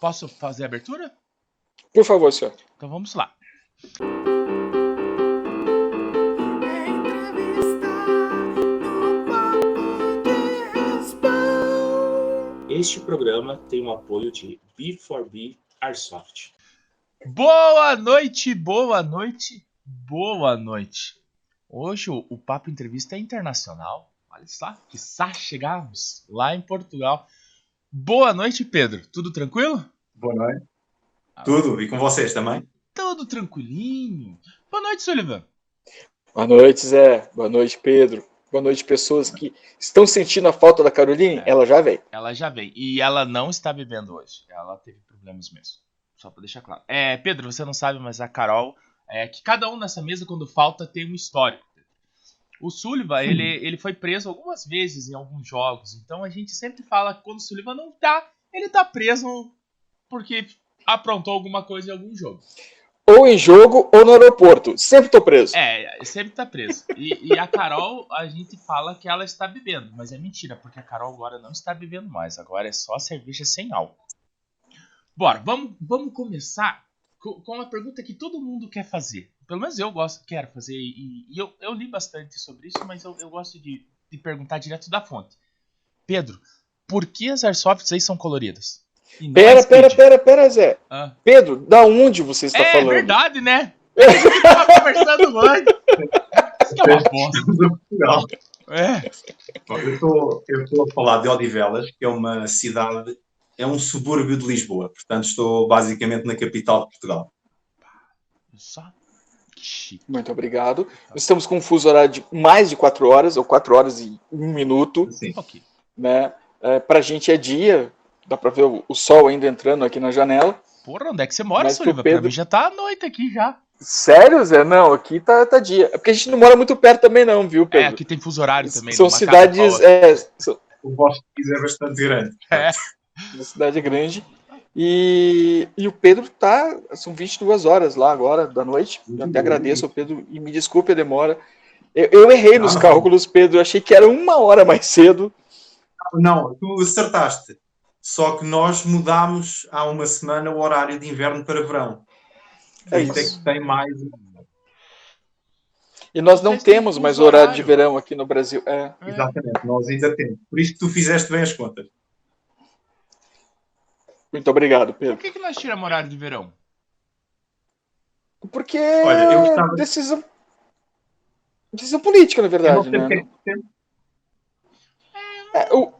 Posso fazer a abertura? Por favor, senhor. Então vamos lá. Este programa tem o apoio de B4B Airsoft. Boa noite, boa noite, boa noite. Hoje o, Papo Entrevista é internacional. Olha só, que chegarmos lá em Portugal. Boa noite, Pedro. Tudo tranquilo? Boa noite. Tudo, e com vocês também? Tudo tranquilinho. Boa noite, Sullivan. Boa noite, Zé. Boa noite, Pedro. Boa noite, pessoas que estão sentindo a falta da Caroline. É, ela já veio. Ela já veio. E ela não está bebendo hoje. Ela teve problemas mesmo. Só para deixar claro. É, Pedro, você não sabe, mas a Carol. É que cada um nessa mesa, quando falta, tem um histórico. O Sullivan, ele, ele foi preso algumas vezes em alguns jogos. Então a gente sempre fala que quando o Sullivan não tá, ele tá preso porque aprontou alguma coisa em algum jogo ou em jogo ou no aeroporto. Sempre tô preso. É, sempre tá preso. E, e, a Carol, a gente fala que ela está bebendo, mas é mentira, porque a Carol agora não está bebendo mais. Agora é só cerveja sem álcool. Bora, vamos, vamos começar com, com uma pergunta que todo mundo quer fazer. Pelo menos eu gosto, quero fazer, e, e eu, eu, li bastante sobre isso, mas eu, eu gosto de, de perguntar direto da fonte. Pedro, por que as airsofts aí são coloridas? Pera, pera, pera, pera, Zé. Ah. Pedro, da onde você está é, falando? É verdade, né? A gente tava conversando antes. Isso que é uma bosta. É. Eu estou a falar de Odivelas, que é uma cidade, é um subúrbio de Lisboa. Portanto, estou basicamente na capital de Portugal. Muito obrigado. Estamos com um fuso horário de mais de 4 horas, ou 4 horas e 1 minuto. Sim. Né? É, Para a gente é dia, Dá pra ver o, o, sol ainda entrando aqui na janela. Porra, onde é que você mora, Sullivan? Pedro... Pra mim já tá à noite aqui já. Sério, Zé? Não, aqui tá, tá dia. É porque a gente não mora muito perto também, não, viu, Pedro? É, aqui tem fuso horário também. São cidades. É, são... O bosque é bastante grande. É. Uma cidade grande. E, e o Pedro tá. São 22 horas lá agora da noite. Eu até agradeço ao Pedro e me desculpe a demora. Eu, eu errei nos cálculos, Pedro. Eu achei que era uma hora mais cedo. Não, tu acertaste. Só que nós mudámos há uma semana o horário de inverno para verão. É isso. É que tem mais. E nós não temos mais horário, horário de verão aqui no Brasil. É. Exatamente, nós ainda temos. Por isso que tu fizeste bem as contas. Muito obrigado, Pedro. Por que, que nós tiramos horário de verão? Porque Olha, eu gostava... decisão... decisão política, na verdade. Né? É, o,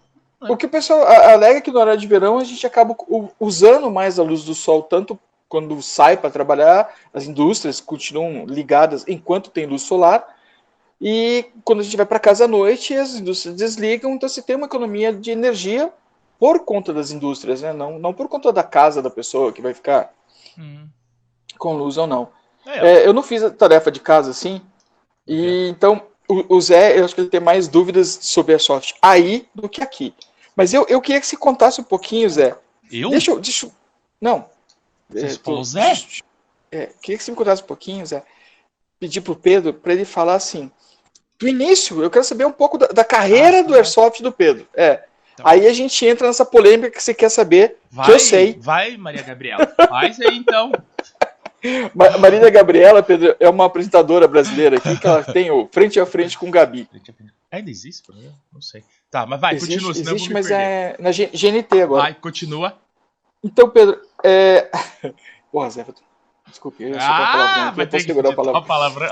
o que o pessoal alega é que no horário de verão a gente acaba usando mais a luz do sol, tanto quando sai para trabalhar, as indústrias continuam ligadas enquanto tem luz solar, e quando a gente vai para casa à noite, as indústrias desligam, então se tem uma economia de energia por conta das indústrias, né? não, não por conta da casa da pessoa que vai ficar hum. com luz ou não. É, é, eu não fiz a tarefa de casa assim, e então o, o Zé, eu acho que ele tem mais dúvidas sobre a soft aí do que aqui. Mas eu, eu queria que você contasse um pouquinho, Zé. Eu? Deixa eu. Deixa, não. Você é, falou Zé? É, queria que você me contasse um pouquinho, Zé. Pedir pro Pedro para ele falar assim. Do início, eu quero saber um pouco da, da carreira ah, do Airsoft do Pedro. É. Então, aí a gente entra nessa polêmica que você quer saber, vai, que eu sei. Vai, Maria Gabriela. Faz aí então. Marília Gabriela, Pedro, é uma apresentadora brasileira aqui que ela tem o frente a frente com o Gabi. Ainda existe? Não sei. Tá, mas vai, existe, continua. Existe, mas é na GNT agora. Vai, continua. Então, Pedro, é... Porra, Zé, desculpe, eu ah, ter que segurar a palavra.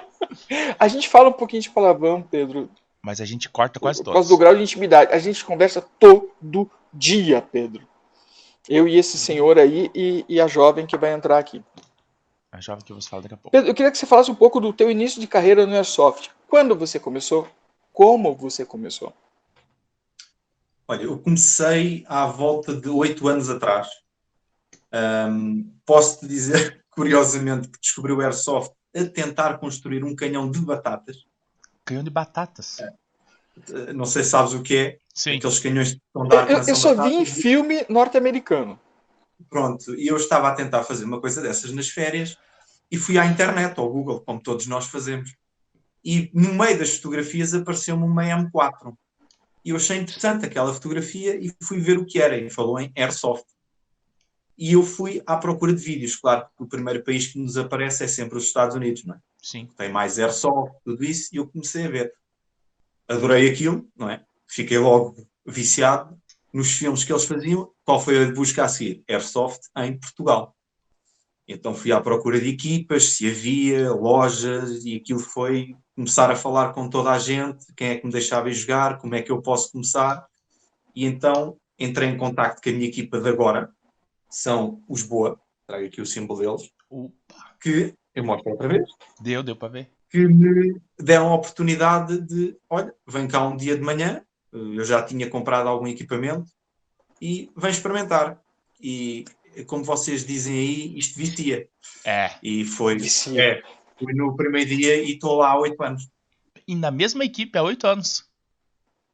a gente fala um pouquinho de palavrão, Pedro. Mas a gente corta quase todos. Por causa do grau de intimidade. A gente conversa todo dia, Pedro. Eu e esse senhor aí e, e a jovem que vai entrar aqui. A jovem que você fala daqui a pouco. Pedro, eu queria que você falasse um pouco do teu início de carreira no Airsoft. Quando você começou? Como você começou? Olha, eu comecei à volta de oito anos atrás. Um, posso te dizer, curiosamente, que descobri o Airsoft a tentar construir um canhão de batatas. Canhão de batatas? É. Não sei se sabes o que é. Sim. Aqueles canhões de Eu, eu só vi em filme norte-americano. Pronto, e eu estava a tentar fazer uma coisa dessas nas férias e fui à internet, ao Google, como todos nós fazemos e no meio das fotografias apareceu-me uma M4. E eu achei interessante aquela fotografia e fui ver o que era. E falou em Airsoft. e eu fui à procura de vídeos. Claro que o primeiro país que nos aparece é sempre os Estados Unidos, não é? Sim. Tem mais airsoft, tudo isso, e eu comecei a ver. Adorei aquilo, não é? Fiquei logo viciado nos filmes que eles faziam. Qual foi a busca a seguir? Airsoft em Portugal. Então fui à procura de equipas, se havia, lojas, e aquilo foi começar a falar com toda a gente, quem é que me deixava ir jogar, como é que eu posso começar. E então entrei em contato com a minha equipa de agora, são os Boa, trago aqui o símbolo deles, Opa. que eu mostro outra vez, Deu, deu para ver. Que me deram a oportunidade de, olha, vem cá um dia de manhã, eu já tinha comprado algum equipamento, e vem experimentar. E como vocês dizem aí, isto vicia. É. E foi, Vicia. é, fui no primeiro dia e estou lá há oito anos. E na mesma equipe há oito anos.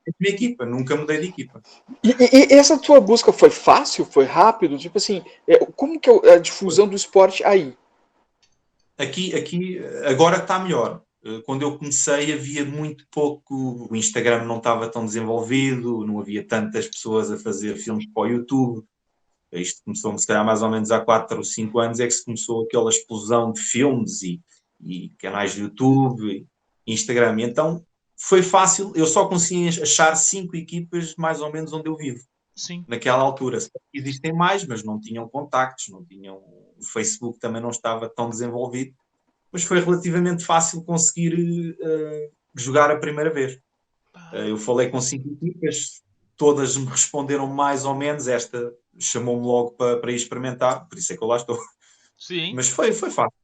É a minha equipa, nunca mudei de equipa. E, e- e essa tua busca foi fácil? Foi rápido? Tipo assim, é, como que é a difusão do esporte aí? Aqui, aqui agora está melhor. Eh, Quando eu comecei havia muito pouco, o Instagram não estava tão desenvolvido, não havia tantas pessoas a fazer filmes para o YouTube. Isto começou, se calhar, mais ou menos há 4 ou 5 anos, é que se começou aquela explosão de filmes e, e canais de YouTube, e Instagram. Então foi fácil, eu só consegui achar cinco equipas mais ou menos onde eu vivo Sim. naquela altura. Existem mais, mas não tinham contactos, não tinham. O Facebook também não estava tão desenvolvido, mas foi relativamente fácil conseguir eh, jogar a primeira vez. Eh, eu falei com cinco equipas, todas me responderam mais ou menos. Esta chamou-me logo para, para ir experimentar, por isso é que eu lá estou. Sim. Mas foi, foi fácil.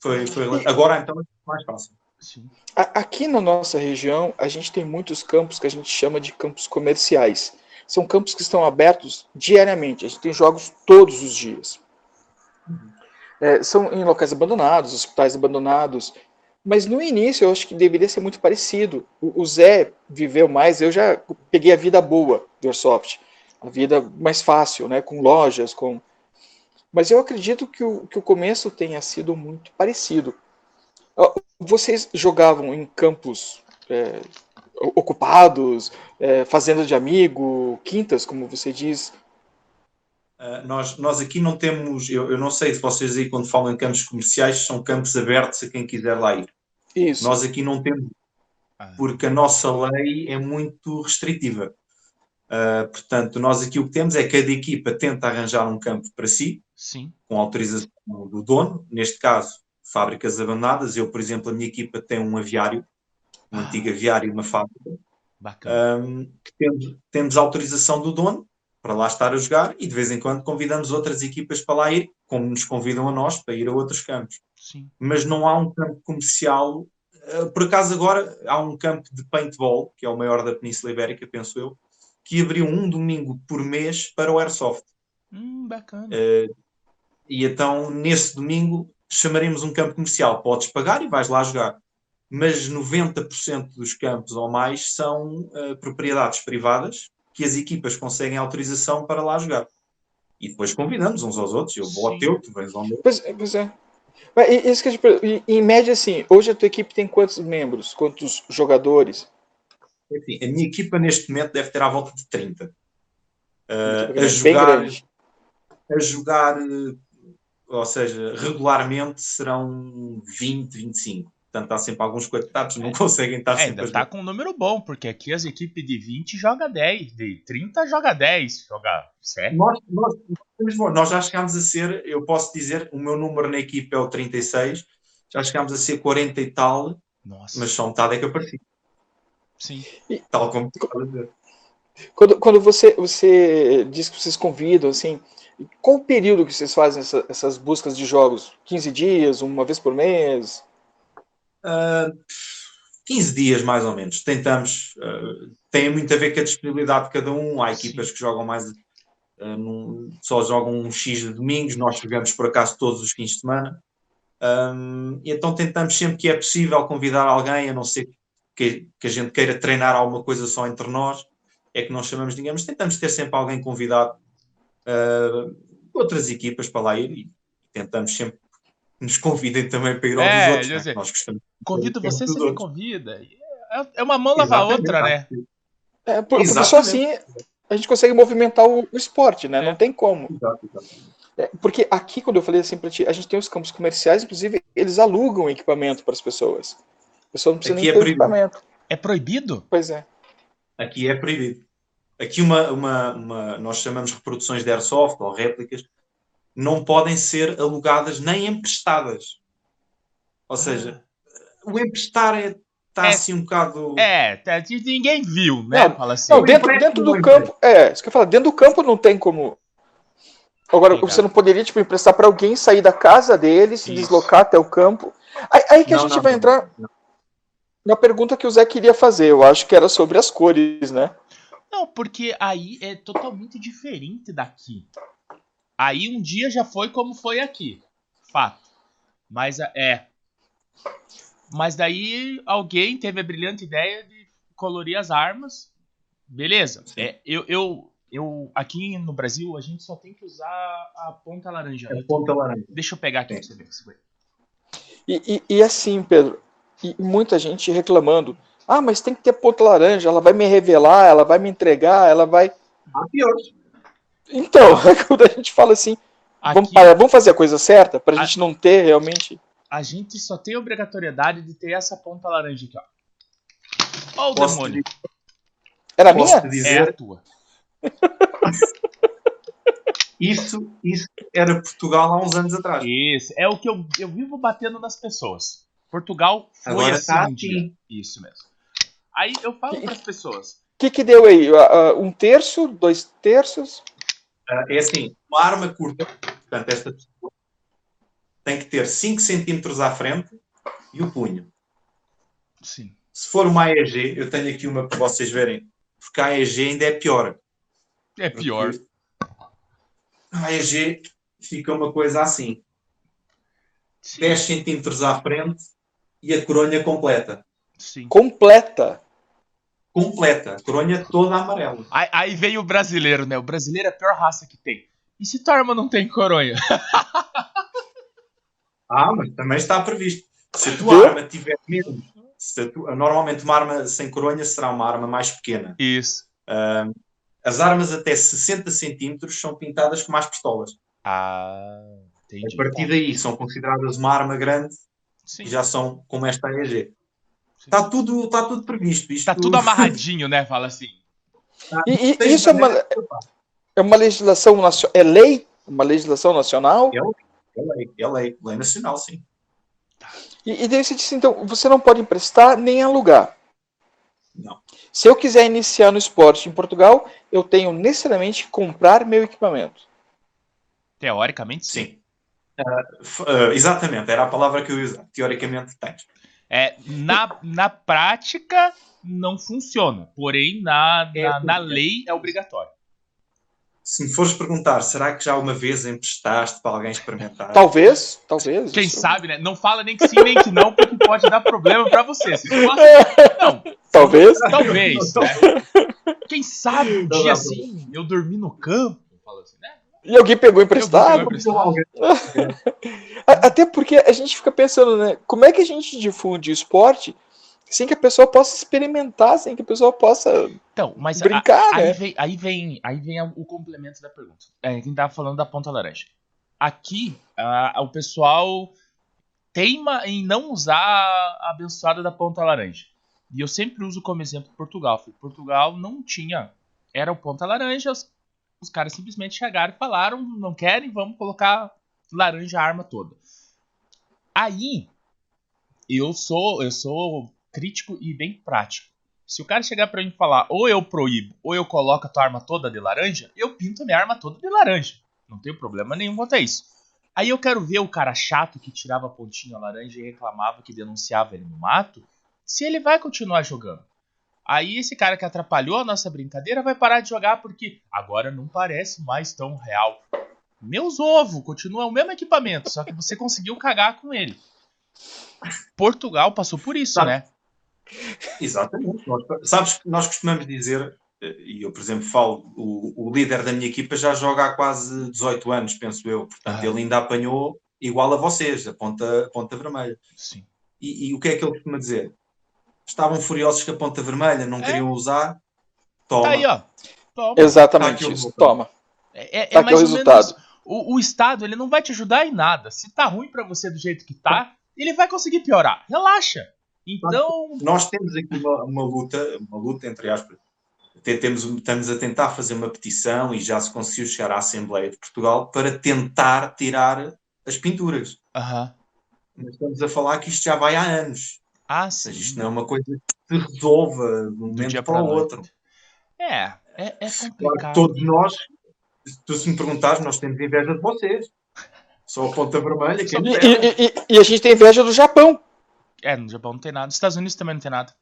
Foi, foi, agora então é mais fácil. Sim. Aqui na nossa região, a gente tem muitos campos que a gente chama de campos comerciais. São campos que estão abertos diariamente. A gente tem jogos todos os dias. É, são em locais abandonados, hospitais abandonados. Mas no início eu acho que deveria ser muito parecido. O, o Zé viveu mais, eu já peguei a vida boa do Airsoft. A vida mais fácil, né? Com lojas, com. Mas eu acredito que o, que o começo tenha sido muito parecido. Vocês jogavam em campos é, ocupados, é, fazenda de amigo, quintas, como você diz. Uh, nós, nós aqui não temos, eu, eu não sei se vocês aí quando falam em campos comerciais são campos abertos a quem quiser lá ir. Isso. Nós aqui não temos, Ah, porque a nossa lei é muito restritiva. Uh, portanto, nós aqui o que temos é que cada equipa tenta arranjar um campo para si, Sim. com autorização do dono, neste caso, fábricas abandonadas. Eu, por exemplo, a minha equipa tem um aviário, um Ah. antigo aviário e uma fábrica. Um, que temos, temos autorização do dono para lá estar a jogar e de vez em quando convidamos outras equipas para lá ir, como nos convidam a nós para ir a outros campos. Sim. Mas não há um campo comercial. Uh, por acaso agora há um campo de paintball, que é o maior da Península Ibérica, penso eu, que abriu um domingo por mês para o Airsoft. Hum, bacana. Uh, e então nesse domingo chamaremos um campo comercial. Podes pagar e vais lá jogar. Mas 90% dos campos ou mais são uh, propriedades privadas que as equipas conseguem autorização para lá jogar. E depois convidamos uns aos outros. Eu vou ao teu, tu vens ao meu. Pois, é, pois é. Mas, e- isso que eu te pergunto, em média, assim, hoje a tua equipe tem quantos membros? Quantos jogadores? Enfim, a minha equipa neste momento deve ter à volta de 30. Uh, a Bem jogar, a jogar, ou seja, regularmente serão 20, 25. Portanto, há sempre alguns coitados não conseguem estar É, sempre ainda a jogar. tá com um número bom, porque aqui as equipes de 20 joga 10, de 30 joga 10, joga 7. Nós, nós, nós- nós já chegámos a ser, eu posso dizer, o meu número na equipa é o 36, já chegámos a ser 40 e tal, Nossa. mas só metade é que eu pareci, Sim. tal como. Quando, quando você, você diz que vocês convidam, assim, qual o período que vocês fazem essa- essas buscas de jogos? 15 dias, uma vez por mês? Ah, 15 dias mais ou menos, tentamos, ah, tem muito a ver com a disponibilidade de cada um, há Sim. equipas que jogam mais, ah, num- só jogam um X de domingos, nós jogamos por acaso todos os fins de semana, e então tentamos sempre que é possível convidar alguém, a não ser que, que a gente queira treinar alguma coisa só entre nós, é que não chamamos ninguém, mas tentamos ter sempre alguém convidado, ah, outras equipas para lá ir e tentamos sempre que nos convidem também para ir ao É, dos outros, né? nós gostamos. Convido você, você me convida. É- É uma mão lava a outra, né? É, por- porque só assim a gente consegue movimentar o, o esporte, né? É. Não tem como. Exato, exato. É, porque aqui, quando eu falei assim pra ti, a gente tem os campos comerciais, inclusive, eles alugam equipamento para as pessoas. A pessoa não precisa Aqui nem é ter proibido. equipamento. É proibido? Pois é. Aqui é proibido. Aqui uma, uma, uma- nós chamamos de reproduções de airsoft ou réplicas, não podem ser alugadas nem emprestadas. Ou seja, o emprestar é, está É. assim um bocado. É, tá, ninguém viu, né? Não, Fala assim. Não, dentro, dentro do eu campo, é, isso que eu falo, dentro do campo não tem como. Agora, Legal. você não poderia, tipo, emprestar para alguém sair da casa dele, se Isso. deslocar até o campo. Aí, aí que a Não, gente não, vai não, entrar não. na pergunta que o Zé queria fazer. Eu acho que era sobre as cores, né? Não, porque aí é totalmente diferente daqui. Aí um dia já foi como foi aqui. Fato. Mas a- é. Mas daí alguém teve a brilhante ideia de colorir as armas. Beleza. É, eu, eu, eu aqui no Brasil a gente só tem que usar a ponta laranja. É ponta laranja. Deixa eu pegar aqui Sim. pra você ver. E, e, e assim, Pedro, e muita gente reclamando. Ah, mas tem que ter ponta laranja, ela vai me revelar, ela vai me entregar, ela vai. Há piores. Então, quando a gente fala assim, vamos, Aqui parar, vamos fazer a coisa certa, pra A- gente não ter realmente. A gente só tem obrigatoriedade de ter essa ponta laranja aqui, ó. Ó o Posso demônio. te, Era posso minha? te É a dizer, tua. isso, isso era Portugal há uns anos atrás. Isso, é o que eu, eu vivo batendo nas pessoas. Portugal foi Agora assim tá um dia. assim. Isso mesmo. Aí eu falo para as pessoas. O que, que deu aí? Ah, Um terço? Dois terços? Ah, É assim, uma arma curta, portanto, esta pessoa tem que ter 5 centímetros à frente e o punho. Sim. Se for uma AEG, eu tenho aqui uma para vocês verem, porque a AEG ainda é pior. É pior. A AEG fica uma coisa assim, 10 centímetros à frente e a coronha completa. Sim. Completa. Completa, a coronha toda amarela. Aí, aí vem o brasileiro, né? O brasileiro é a pior raça que tem. E se tua arma não tem coronha? Ah, mas também está previsto. Se a tua Viu? arma tiver menos, se a tua- normalmente uma arma sem coronha será uma arma mais pequena. Isso. As armas até 60 centímetros são pintadas como as pistolas. Ah, A entendi. partir daí são consideradas uma arma grande Sim. e já são como esta AEG. Está tudo, está tudo previsto. Isto Tá tudo amarradinho, né? Fala assim. E, e Tem isso é uma, é uma legislação nacional. É lei? Uma legislação nacional? É lei, é lei, lei nacional, sim. E, e daí você disse, então, você não pode emprestar nem alugar. Não. Se eu quiser iniciar no esporte em Portugal, eu tenho necessariamente que comprar meu equipamento. Teoricamente, sim. Sim. F- ah, exatamente, era a palavra que eu ia usar. Teoricamente tens. É, na, na prática, não funciona. Porém, na, É, na, na lei é obrigatório. Se me fores perguntar, será que já uma vez emprestaste para alguém experimentar? Talvez, talvez. Quem isso- sabe, né? Não fala nem que sim, nem que não, porque pode dar problema pra você. Se for assim, não, Talvez. talvez, né? Quem sabe um dia assim, eu dormi no campo, fala assim, né? E alguém pegou emprestado. pegar A- Até porque a gente fica pensando, né? Como é que a gente difunde o esporte sem que a pessoa possa experimentar, sem que a pessoa possa Então, mas a- brincar, aí, né? vem, aí, vem, aí vem o complemento da pergunta. É, quem tava falando da ponta laranja. Aqui, a- o pessoal teima em não usar a abençoada da ponta laranja. E eu sempre uso como exemplo Portugal. Portugal não tinha. Era o ponta laranja, os, os caras simplesmente chegaram e falaram: não querem, vamos colocar laranja a arma toda. Aí, eu sou, eu sou crítico e bem prático. Se o cara chegar pra mim e falar, ou eu proíbo, ou eu coloco a tua arma toda de laranja, eu pinto a minha arma toda de laranja. Não tenho problema nenhum quanto a isso. Aí eu quero ver o cara chato que tirava a pontinha laranja e reclamava que denunciava ele no mato, se ele vai continuar jogando. Aí esse cara que atrapalhou a nossa brincadeira vai parar de jogar porque agora não parece mais tão real. Meus ovos, continua o mesmo equipamento, só que você conseguiu cagar com ele. Portugal passou por isso, Sabe- né? Exatamente. Nós- sabes que nós costumamos dizer, eh, e eu, por exemplo, falo, o, o líder da minha equipa já joga há quase 18 anos, penso eu. Portanto, Ah. ele ainda apanhou igual a vocês, a ponta, a ponta vermelha. Sim. E, e o que é que ele costuma dizer? Estavam furiosos com a ponta vermelha, não É. queriam usar. Toma. Tá aí, ó. Toma. Exatamente Tá isso. Toma. É, é- é Tá aqui mais o ou resultado. menos. O, o Estado ele não vai te ajudar em nada. Se tá ruim pra você do jeito que tá, ele vai conseguir piorar. Relaxa. Então. Nós temos aqui uma, uma luta, uma luta entre aspas. Até temos, estamos a tentar fazer uma petição e já se conseguiu chegar à Assembleia de Portugal para tentar tirar as pinturas. Aham. Mas estamos a falar que isto já vai há anos. Ah, sim. seja, isto não é uma coisa que se resolva de um momento para o outro. É, é, é Claro que complicado. todos nós, se tu se me perguntares, nós temos inveja de vocês. Só a ponta vermelha, quem E, e- e- e a gente tem inveja do Japão. É, no Japão não tem nada. Nos Estados Unidos também não tem nada.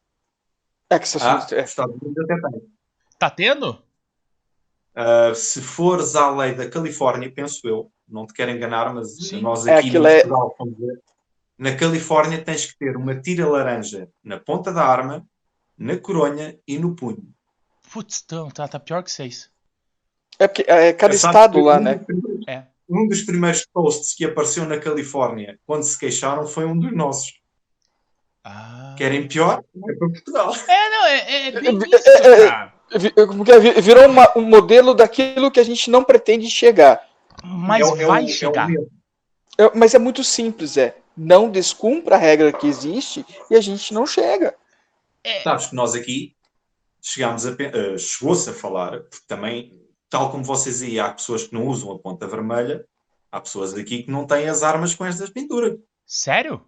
É que Ah, coisas- é. Estados Unidos até tem. Tá tendo? Uh, se fores à lei da Califórnia, penso eu, não te quero enganar, mas Sim. nós É, aqui aquilo no é- Portugal fomos ver. Na Califórnia tens que ter uma tira laranja na ponta da arma, na coronha e no punho. Putz, então, tá, tá pior que vocês. É porque é cada estado lá, um né? dos primeiros- É. Um dos primeiros posts que apareceu na Califórnia, quando se queixaram, foi um dos nossos. Ah. Querem pior? Vai para Portugal. É, não, é, é, é bem É, isso, é, é, cara. Porque vi- Virou uma- um modelo daquilo que a gente não pretende chegar. Mas É vai é chegar. É- mas é muito simples, é. Não descumpra a regra que existe e a gente não chega. É, Sabes que nós aqui chegámos a, eh, chegou-se a falar, porque também, tal como vocês aí, há pessoas que não usam a ponta vermelha, há pessoas aqui que não têm as armas com estas pinturas. sério?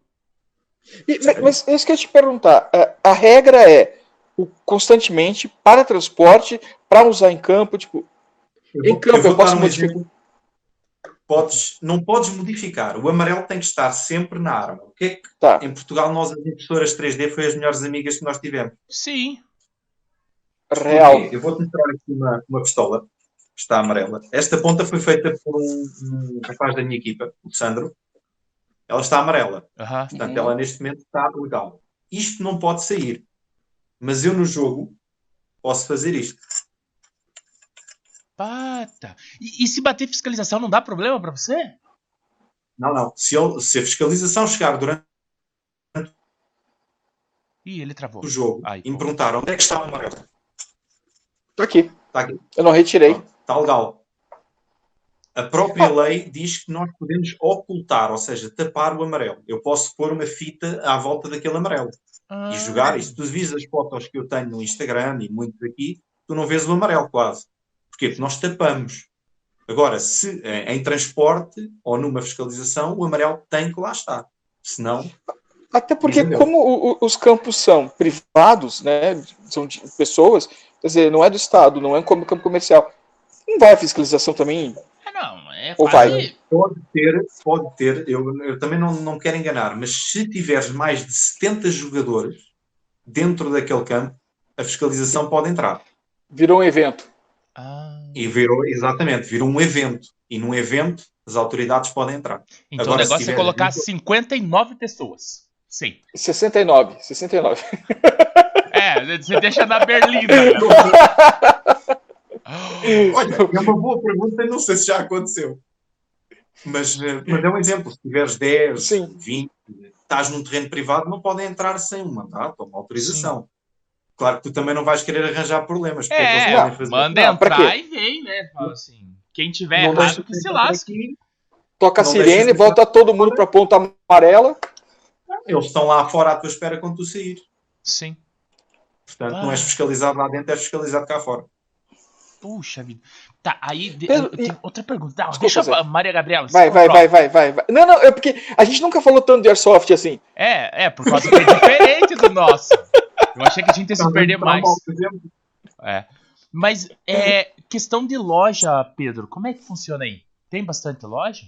E- mas, isso que eu ia te perguntar. A, a regra é o, constantemente para transporte, para usar em campo, tipo, Eu Em campo, eu vou posso dar um modificar? exemplo. Podes, não podes modificar. O amarelo tem que estar sempre na arma. O que é que tá. em Portugal nós as impressoras 3D foi as melhores amigas que nós tivemos. Sim. Real. Eu vou-te mostrar aqui uma, uma pistola que está amarela. Esta ponta foi feita por um, um rapaz da minha equipa, o Sandro. Ela está amarela. Aham. Portanto, Uhum. ela neste momento está legal. Isto não pode sair. Mas eu no jogo posso fazer isto. Pata. E, e se bater fiscalização não dá problema pra você? Não, não. Se, ele- se a fiscalização chegar durante Ih, ele travou. o jogo Ai, e me perguntaram onde é que está o amarelo. Tô aqui. Está aqui. Eu não retirei. Está legal. A própria lei diz que nós podemos ocultar, ou seja, tapar o amarelo. Eu posso pôr uma fita à volta daquele amarelo Ah, e jogar. E se tu vis as fotos que eu tenho no Instagram e muitos aqui, tu não vês o amarelo quase. Porquê? Porque nós tapamos. Agora, se eh, em transporte ou numa fiscalização, o amarelo tem que lá estar. Senão, Até porque, Entendeu? como o- o- os campos são privados, né? São de pessoas, quer dizer, não é do Estado, não é como campo comercial. Não vai a fiscalização também. Não, é Ou quase. pode ter, pode ter, eu, eu também não, não quero enganar, mas se tiveres mais de 70 jogadores dentro daquele campo, a fiscalização pode entrar. Virou um evento. Ah, E virou, exatamente, virou um evento. E num evento, as autoridades podem entrar. então Agora, o negócio é colocar vinte- 59 pessoas. Sim. 69. 69. É, você deixa na Berlinda. Olha, é uma boa pergunta e não sei se já aconteceu. Mas, eh, mas é um exemplo. Se tiveres 10, Sim. 20, estás num terreno privado, não podem entrar sem um mandato ou uma autorização. Claro que tu também não vais querer arranjar problemas. porque é, que eles É, fazer? manda Não, entrar e vem, né? Fala assim. Quem tiver Não errado que se lasque. Toca a Não sirene, volta todo mundo pra ponta amarela. Eles estão lá fora à tua espera quando tu sair. Sim. Portanto, Ah. não és fiscalizado lá dentro, és fiscalizado cá fora. Puxa vida. Tá, aí Pedro, eu tenho outra pergunta. Não, Desculpa, deixa a Maria Gabriela. Vai, vai, vai, vai, vai, vai. Não, não, é porque a gente nunca falou tanto de airsoft assim. É, é, por causa que é diferente do nosso. Eu achei que a gente ia se perder Tá mais. exemplo. É. Mas é questão de loja, Pedro. Como é que funciona aí? Tem bastante loja?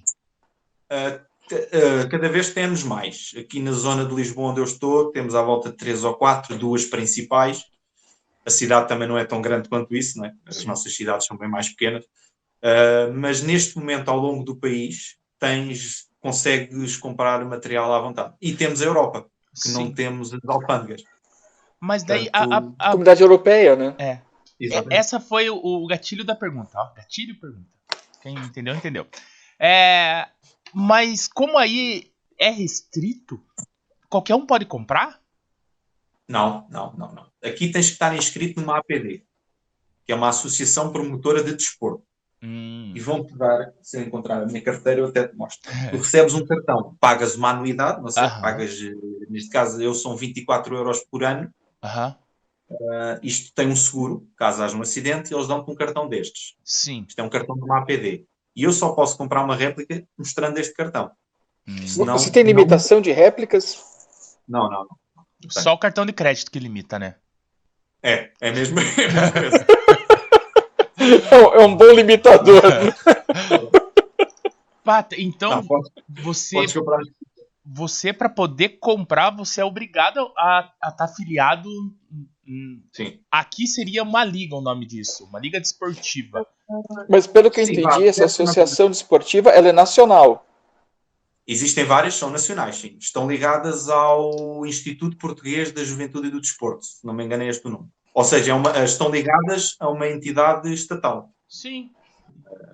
Uh, t- uh, cada vez temos mais. Aqui na zona de Lisboa, onde eu estou, temos à volta de três ou quatro, duas principais. A cidade também não é tão grande quanto isso, não é? As nossas cidades são bem mais pequenas. Uh, mas neste momento, ao longo do país, tens, consegues comprar material à vontade. E temos a Europa, que não Sim. temos as alfândegas. Mas daí a, Portanto, a- a- Comunidade europeia, né? é, Exatamente. essa foi o, o gatilho da pergunta. Ó. Gatilho e pergunta. Quem entendeu, entendeu. É, mas como aí é restrito, qualquer um pode comprar? Não, não, não, não. Aqui tens que estar inscrito numa APD, que é uma associação promotora de desporto. Hum. E vão-te dar, se eu encontrar a minha carteira, eu até te mostro. Tu recebes um cartão, pagas uma anuidade, não sei, Aham. pagas, eh, neste caso, eu são 24 euros por ano. Aham. Uh, isto tem um seguro, caso haja um acidente, e eles dão-te um cartão destes. Sim. Isto é um cartão de uma APD. E eu só posso comprar uma réplica mostrando este cartão. Hum. Não- Você tem não- limitação de réplicas? Não, não, não. Só o cartão de crédito que limita, né? É, é mesmo. É. É um- é um bom limitador. Pata, então Não, podes, você, podes comprar. você para poder comprar, você é obrigado a estar afiliado. hum, Sim. Aqui seria uma liga o nome disso, uma liga desportiva. Mas pelo que eu entendi, claro. essa associação desportiva ela é nacional. Existem várias, são nacionais, sim. Estão ligadas ao Instituto Português da Juventude e do Desporto, se não me engano é este o nome. Ou seja, é uma- estão ligadas a uma entidade estatal. Sim.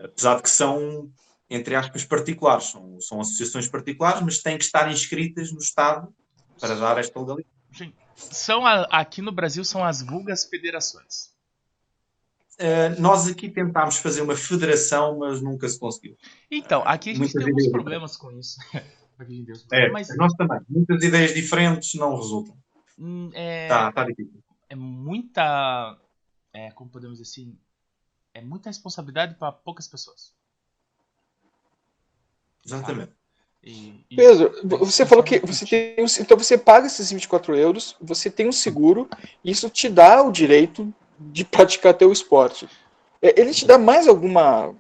apesar de que são, entre aspas, particulares. São, são associações particulares, mas têm que estar inscritas no Estado para dar esta legalidade. sim. São a- aqui no Brasil são as vulgas federações. Uh, nós aqui tentámos fazer uma federação, mas nunca se conseguiu. Então, aqui a gente Muitas tem alguns problemas com isso. Aqui, Deus. É, Mas nós também. Muitas ideias diferentes não resultam. hum, é, Tá, tá difícil. é muita. É, como podemos dizer assim? É muita responsabilidade para poucas pessoas. Exatamente. E, e- Pedro, você falou que você tem um- então você paga esses 24 euros, você tem um seguro, isso te dá o direito de praticar teu esporte. É, Ele te dá mais alguma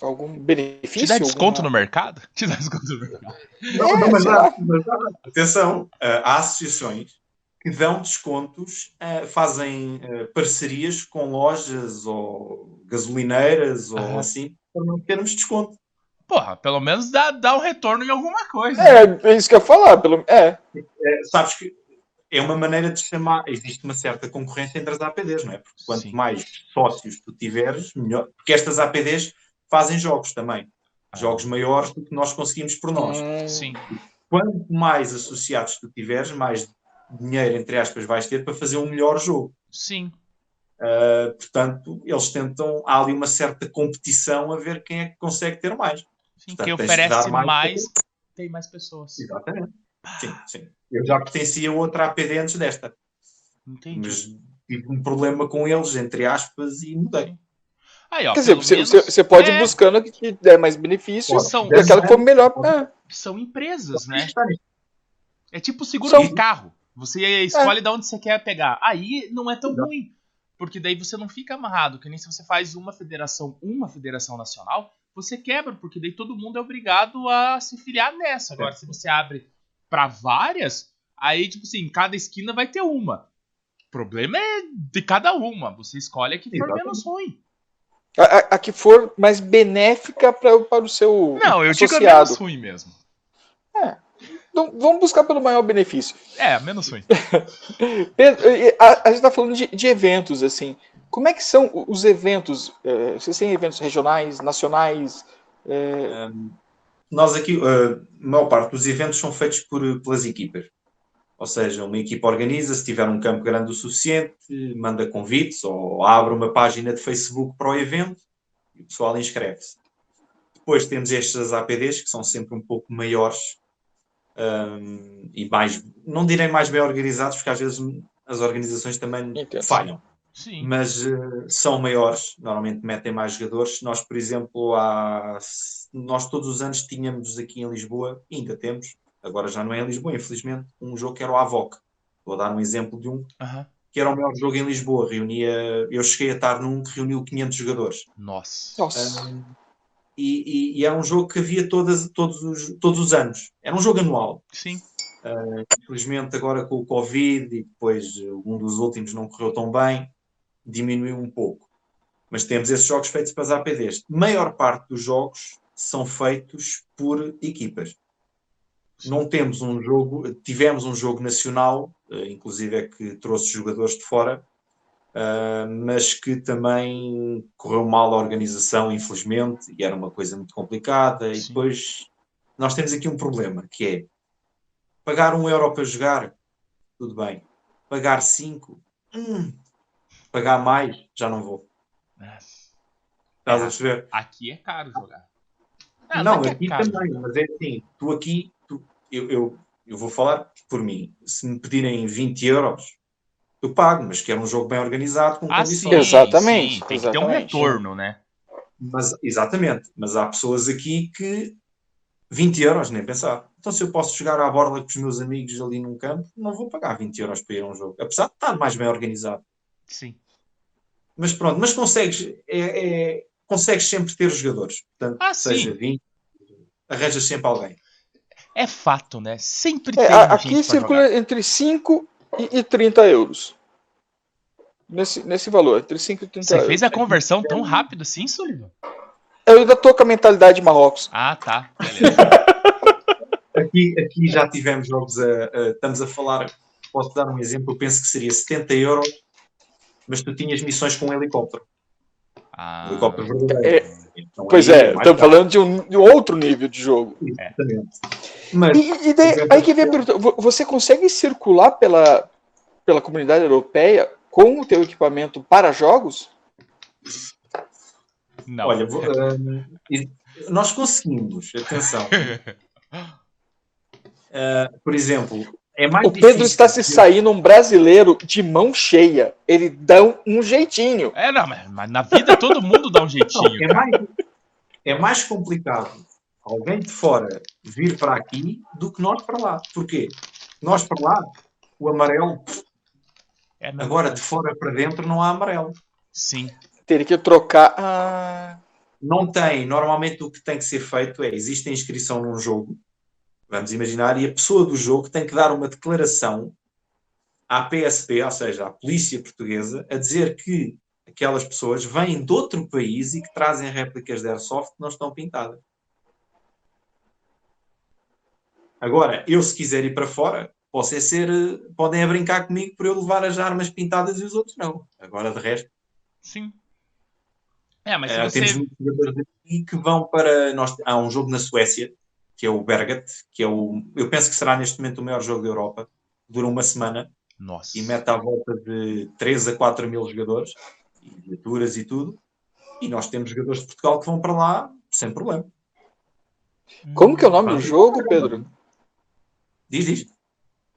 algum benefício? Te dá desconto alguma- no mercado? Te dá desconto no mercado. Não, É, não, mas mas. Atenção, uh, há associações que dão descontos, uh, fazem uh, parcerias com lojas ou gasolineiras ou assim, para não termos desconto. Porra, pelo menos dá, dá um retorno em alguma coisa. É, é isso que eu ia falar, pelo é. É, sabes que é uma maneira de chamar, existe uma certa concorrência entre as APDs, não é? Porque quanto Sim. mais sócios tu tiveres, melhor. Porque estas APDs fazem jogos também. Jogos maiores do que nós conseguimos por nós. Hum, Sim. Quanto mais associados tu tiveres, mais dinheiro, entre aspas, vais ter para fazer um melhor jogo. Sim. Uh, portanto, eles tentam, há ali uma certa competição a ver quem é que consegue ter mais. Sim. Portanto, Quem oferece mais mais, tem mais pessoas. Exatamente. Sim, sim. Eu já pertencia a outra APD antes desta. Entendi. mas tive um problema com eles, entre aspas, e mudei. Aí, ó, Quer dizer, você, menos você- pode é, ir buscando o que te der mais benefício Pode. são, e aquela que for melhor. É. são empresas, né? É tipo seguro São- de carro. Você escolhe de onde você quer pegar. Aí não é tão Exato. ruim. Porque daí você não fica amarrado. Que nem se você faz uma federação, uma federação nacional, você quebra, porque daí todo mundo é obrigado a se filiar nessa. Agora, É. se você abre para várias, aí, tipo assim, cada esquina vai ter uma. O problema é de cada uma. Você escolhe a que for Exatamente. menos ruim. A, a- a que for mais benéfica pra, para o seu Não, eu digo a associado. menos ruim mesmo. Então, vamos buscar pelo maior benefício. É, menos ruim. Pedro, a, a gente está falando de, de eventos, assim. Como é que são os eventos? É, vocês têm eventos regionais, nacionais? É, Nós aqui, uh, a maior parte dos eventos são feitos por, pelas equipas. Ou seja, uma equipa organiza, se tiver um campo grande o suficiente, manda convites ou abre uma página de Facebook para o evento e o pessoal inscreve-se. Depois temos estas APDs, que são sempre um pouco maiores um, e mais, não direi mais bem organizados, porque às vezes as organizações também Entendo. falham. Sim. mas eh, são maiores, normalmente metem mais jogadores. Nós, por exemplo, há, nós todos os anos tínhamos aqui em Lisboa, ainda temos, agora já não é em Lisboa, infelizmente, um jogo que era o AVOC. Vou dar um exemplo de um que era o melhor jogo em Lisboa. Reunia, eu cheguei a estar num que reuniu 500 jogadores. Nossa. nossa. Um, e, e- e era um jogo que havia todas, todos, os, todos os anos. Era um jogo anual. Sim. Infelizmente, agora com o Covid e depois um dos últimos não correu tão bem, diminuiu um pouco. Mas temos esses jogos feitos para as APDs. A maior parte dos jogos são feitos por equipas. Não temos um jogo, tivemos um jogo nacional, eh, inclusive é que trouxe jogadores de fora, ah, mas que também correu mal a organização, infelizmente, e era uma coisa muito complicada. E Sim. depois nós temos aqui um problema, que é pagar um euro para jogar, tudo bem. Pagar cinco, hum. pagar mais, já não vou. É. Estás a perceber? Aqui é caro jogar. Ah, não, é é aqui caro. também, mas é assim, tu aqui, tu- eu, eu, eu vou falar por mim. Se me pedirem 20 euros, eu pago, mas quero um jogo bem organizado, com Ah, condições. sim, Exatamente, sim, Tem que ter um exatamente. retorno, né? Mas, exatamente, mas há pessoas aqui que 20 euros, nem pensar. Então, se eu posso jogar à borla com os meus amigos ali num campo, não vou pagar 20 euros para ir a um jogo, apesar de estar mais bem organizado. Sim. Mas pronto, mas consegues, é, é- consegues sempre ter jogadores. Portanto, Ah, seja sim. 20, arranjas sempre alguém. É fato, né? Sempre É, tem aqui circula jogar. entre 5 e, e 30 euros. Nesse, nesse valor, entre 5 e 30 Você euros. fez a conversão tão rápido assim, Sullivan? Eu ainda tô com a mentalidade de Marrocos. Ah, tá. Aqui, aqui já tivemos jogos a, a- Estamos a falar, posso dar um exemplo, eu penso que seria 70 euros, mas tu tinhas missões com um helicóptero. Ah, verdadeiro. Então, Pois é, estamos falando de um, de outro nível de jogo. Exatamente. Mas E, e daí, aí que vem a pergunta: vo- você consegue circular pela, pela comunidade europeia com o teu equipamento para jogos? não. Olha, vou, hum, e- nós conseguimos, atenção. Ah, por exemplo, é mais O Pedro está se saindo um brasileiro de mão cheia. Ele dá um, jeitinho. É, não, mas, mas na vida todo mundo dá um Não, jeitinho. é, mais, é mais complicado alguém de fora vir para aqui do que nós para lá. Porquê? Nós para lá, o amarelo, É, não, agora de fora para dentro não há amarelo. Sim. Teria que trocar. Ah, Não tem. Normalmente o que tem que ser feito é, existe a inscrição num jogo, vamos imaginar, e a pessoa do jogo tem que dar uma declaração à PSP, ou seja, à Polícia Portuguesa, a dizer que aquelas pessoas vêm de outro país e que trazem réplicas de Airsoft que não estão pintadas. Agora, eu se quiser ir para fora, posso é ser, podem é brincar comigo por eu levar as armas pintadas e os outros não. Agora, de resto, Sim. É, mas eh, você. temos jogadores aqui que vão para. Nós, há um jogo na Suécia, que é o Bergat, que é o. Eu penso que será neste momento o maior jogo da Europa. Dura uma semana Nossa. e mete à volta de 3 a 4 mil jogadores, e viaturas e tudo. E nós temos jogadores de Portugal que vão para lá sem problema. como que é o nome do jogo, Pedro? Diz, diz.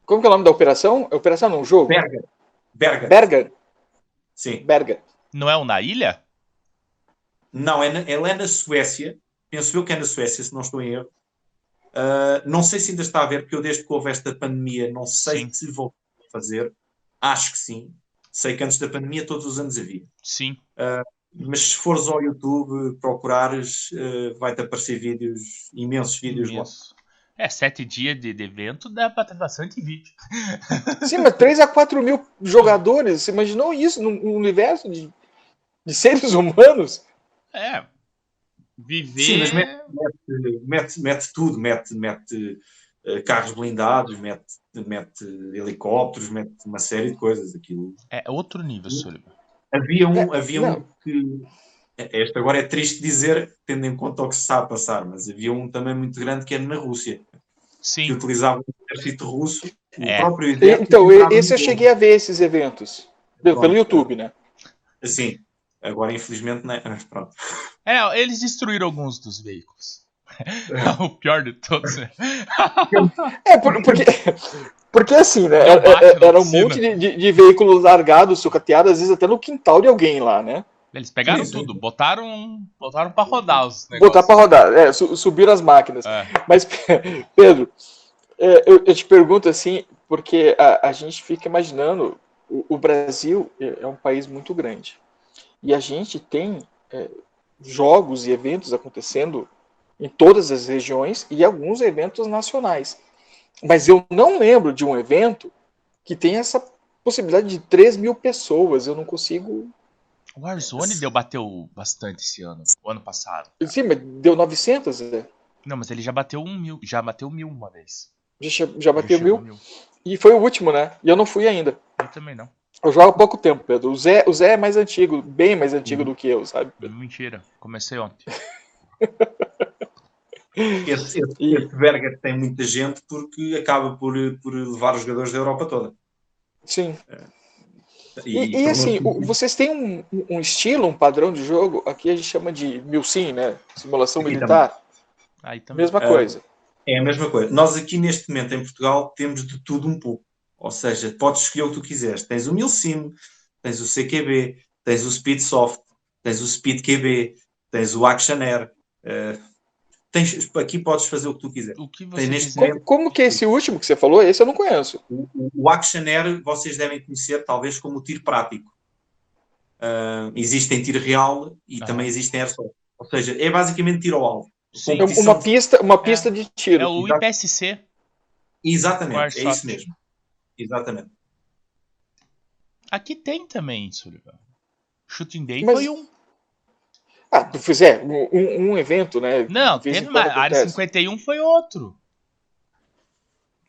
Como que é o nome da operação? É Operação não, jogo? Bergat. Bergat. Berga. Sim. Berga. Não é o na ilha? Não, é na, ela é na Suécia. Penso eu que é na Suécia, se não estou em erro. Ah, não sei se ainda está a ver, porque eu desde que houve esta pandemia, não sei Sim. se vou fazer. Acho que sim. Sei que antes da pandemia todos os anos havia. Sim. Mas se fores ao YouTube, procurares, ah, vai-te aparecer vídeos, imensos vídeos lá. Imenso. É, sete dias de, de evento dá pra ter bastante vídeo. Sim, mas 3 a 4 mil jogadores. Você imaginou isso num universo de, de seres humanos? É. Viver. Sim, mas mete, mete, mete, mete tudo, mete, mete eh, carros blindados, mete, mete helicópteros, mete uma série de coisas. Aquilo. É outro nível, Sullivan. Havia um, É, havia um que. Este agora é triste dizer, tendo em conta o que se está a passar, mas havia um também muito grande que era na Rússia, que Sim. utilizava o exército russo, o É. próprio. Então, esse eu cheguei a ver esses eventos. Pelo, Pronto. pelo YouTube, né? Assim, agora infelizmente não é. mas Pronto. É, eles destruíram alguns dos veículos. o pior de todos. né? É, por- porque, porque assim, né? Era, bate na era um monte de, de, de veículos largados, sucateados, às vezes até no quintal de alguém lá, né? Eles pegaram Sim, sim. tudo, botaram, botaram pra rodar os negócios. Botar pra rodar, é, su- subiram as máquinas. É. Mas, Pedro, é, eu, eu te pergunto assim, porque a, a gente fica imaginando, o, o Brasil é, é um país muito grande. E a gente tem é, jogos e eventos acontecendo em todas as regiões e alguns eventos nacionais. Mas eu não lembro de um evento que tenha essa possibilidade de 3 mil pessoas. Eu não consigo. O Warzone deu, bateu bastante esse ano, o ano passado. Sim, mas deu 900, né? Não, mas ele já bateu um mil, já bateu mil uma vez. Já, já bateu chegou mil. a E foi o último, né? E eu não fui ainda. Eu também não. Eu jogo há pouco tempo, Pedro. O Zé, o Zé é mais antigo, bem mais antigo do que eu, sabe? Mentira, comecei ontem. Esse, esse, E- esse Berger tem muita gente porque acaba por, por levar os jogadores da Europa toda. Sim. E, e, e assim, o, vocês têm um, um, estilo, um padrão de jogo, aqui a gente chama de MILSIM, né? Simulação aqui militar. Também. Mesma é, coisa. É a mesma coisa. Nós aqui neste momento em Portugal temos de tudo um pouco. Ou seja, podes escolher o que tu quiseres. Tens o MILSIM, tens o CQB, tens o SpeedSoft, tens o SpeedQB, tens o Actionair. Uh, tens, aqui podes fazer o que tu quiseres. O que neste momento, como, como, que é esse último que você falou? Esse eu não conheço. O, o, Actionair vocês devem conhecer talvez como o tiro prático. Uh, existem tiro real e ah. também existem airsoft. Ou seja, é basicamente tiro ao alvo. Uma pista, uma pista é, de tiro. É o IPSC. Exatamente, é isso mesmo. Exatamente. Aqui tem também, Sullivan. Shooting Day Mas... foi um. Ah, tu fizer um, um, evento, né? Não, teve mais. A área 51 foi outro.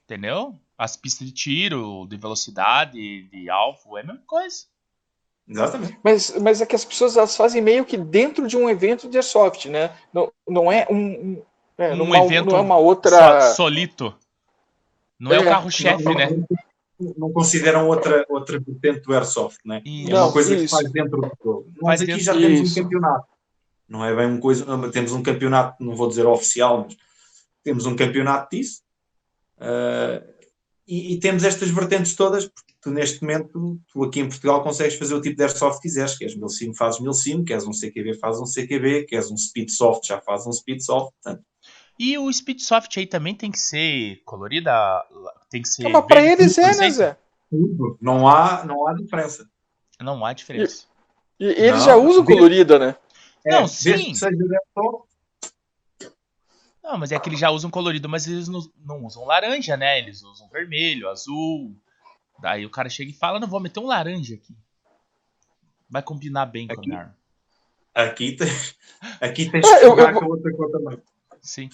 Entendeu? As pistas de tiro, de velocidade, de alvo, é a mesma coisa. Exatamente. Mas, mas é que as pessoas elas fazem meio que dentro de um evento de airsoft, né? Não, não é um. É, um evento não é uma outra. solito. Não é, é o carro-chefe, né? Não consideram outra, outra vertente do airsoft, né? É uma coisa isso. que faz dentro do jogo. Nós aqui já temos isso. um campeonato não é bem uma coisa. Temos um campeonato, não vou dizer oficial, mas temos um campeonato disso. Uh, e, e, temos estas vertentes todas, porque tu neste momento, tu aqui em Portugal consegues fazer o tipo de airsoft que quiseres, queres milsim, fazes milsim, queres um CQB, fazes um CQB, queres um speedsoft, já fazes um speedsoft, portanto. E o speedsoft aí também tem que ser colorida, tem que ser... Mas para eles é, né, Zé? Não há, não há diferença. Não há diferença. E, e eles não, já usam colorida, né? Não, é, sim. Não, mas é que eles já usam colorido, mas eles não, não, usam laranja, né? Eles usam vermelho, azul. Daí o cara chega e fala: Não, vou meter um laranja aqui. Vai combinar bem aqui, com a minha arma. Aqui tem, aqui tem é, eu, eu, com outra cor também. Sim.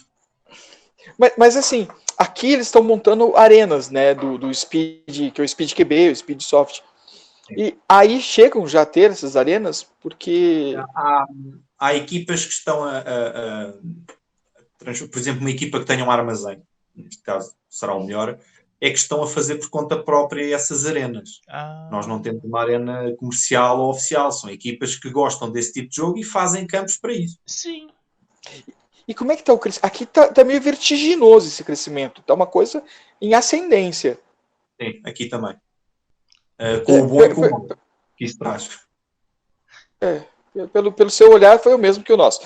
Mas, mas assim, aqui eles estão montando arenas, né? Do, do Speed, que é o Speed QB, o Speed Soft. E aí chegam já a ter essas arenas, porque. Há, há equipas que estão a, a, a, Por exemplo, uma equipa que tenha um armazém, neste caso será o melhor, é que estão a fazer por conta própria essas arenas. Ah. Nós não temos uma arena comercial ou oficial, são equipas que gostam desse tipo de jogo e fazem campos para isso. Sim. E como é que está o crescimento? Aqui está tá meio vertiginoso esse crescimento, está uma coisa em ascendência. Sim, aqui também. Uh, com é, o bom e com o mal que traz. É, pelo, pelo seu olhar foi o mesmo que o nosso.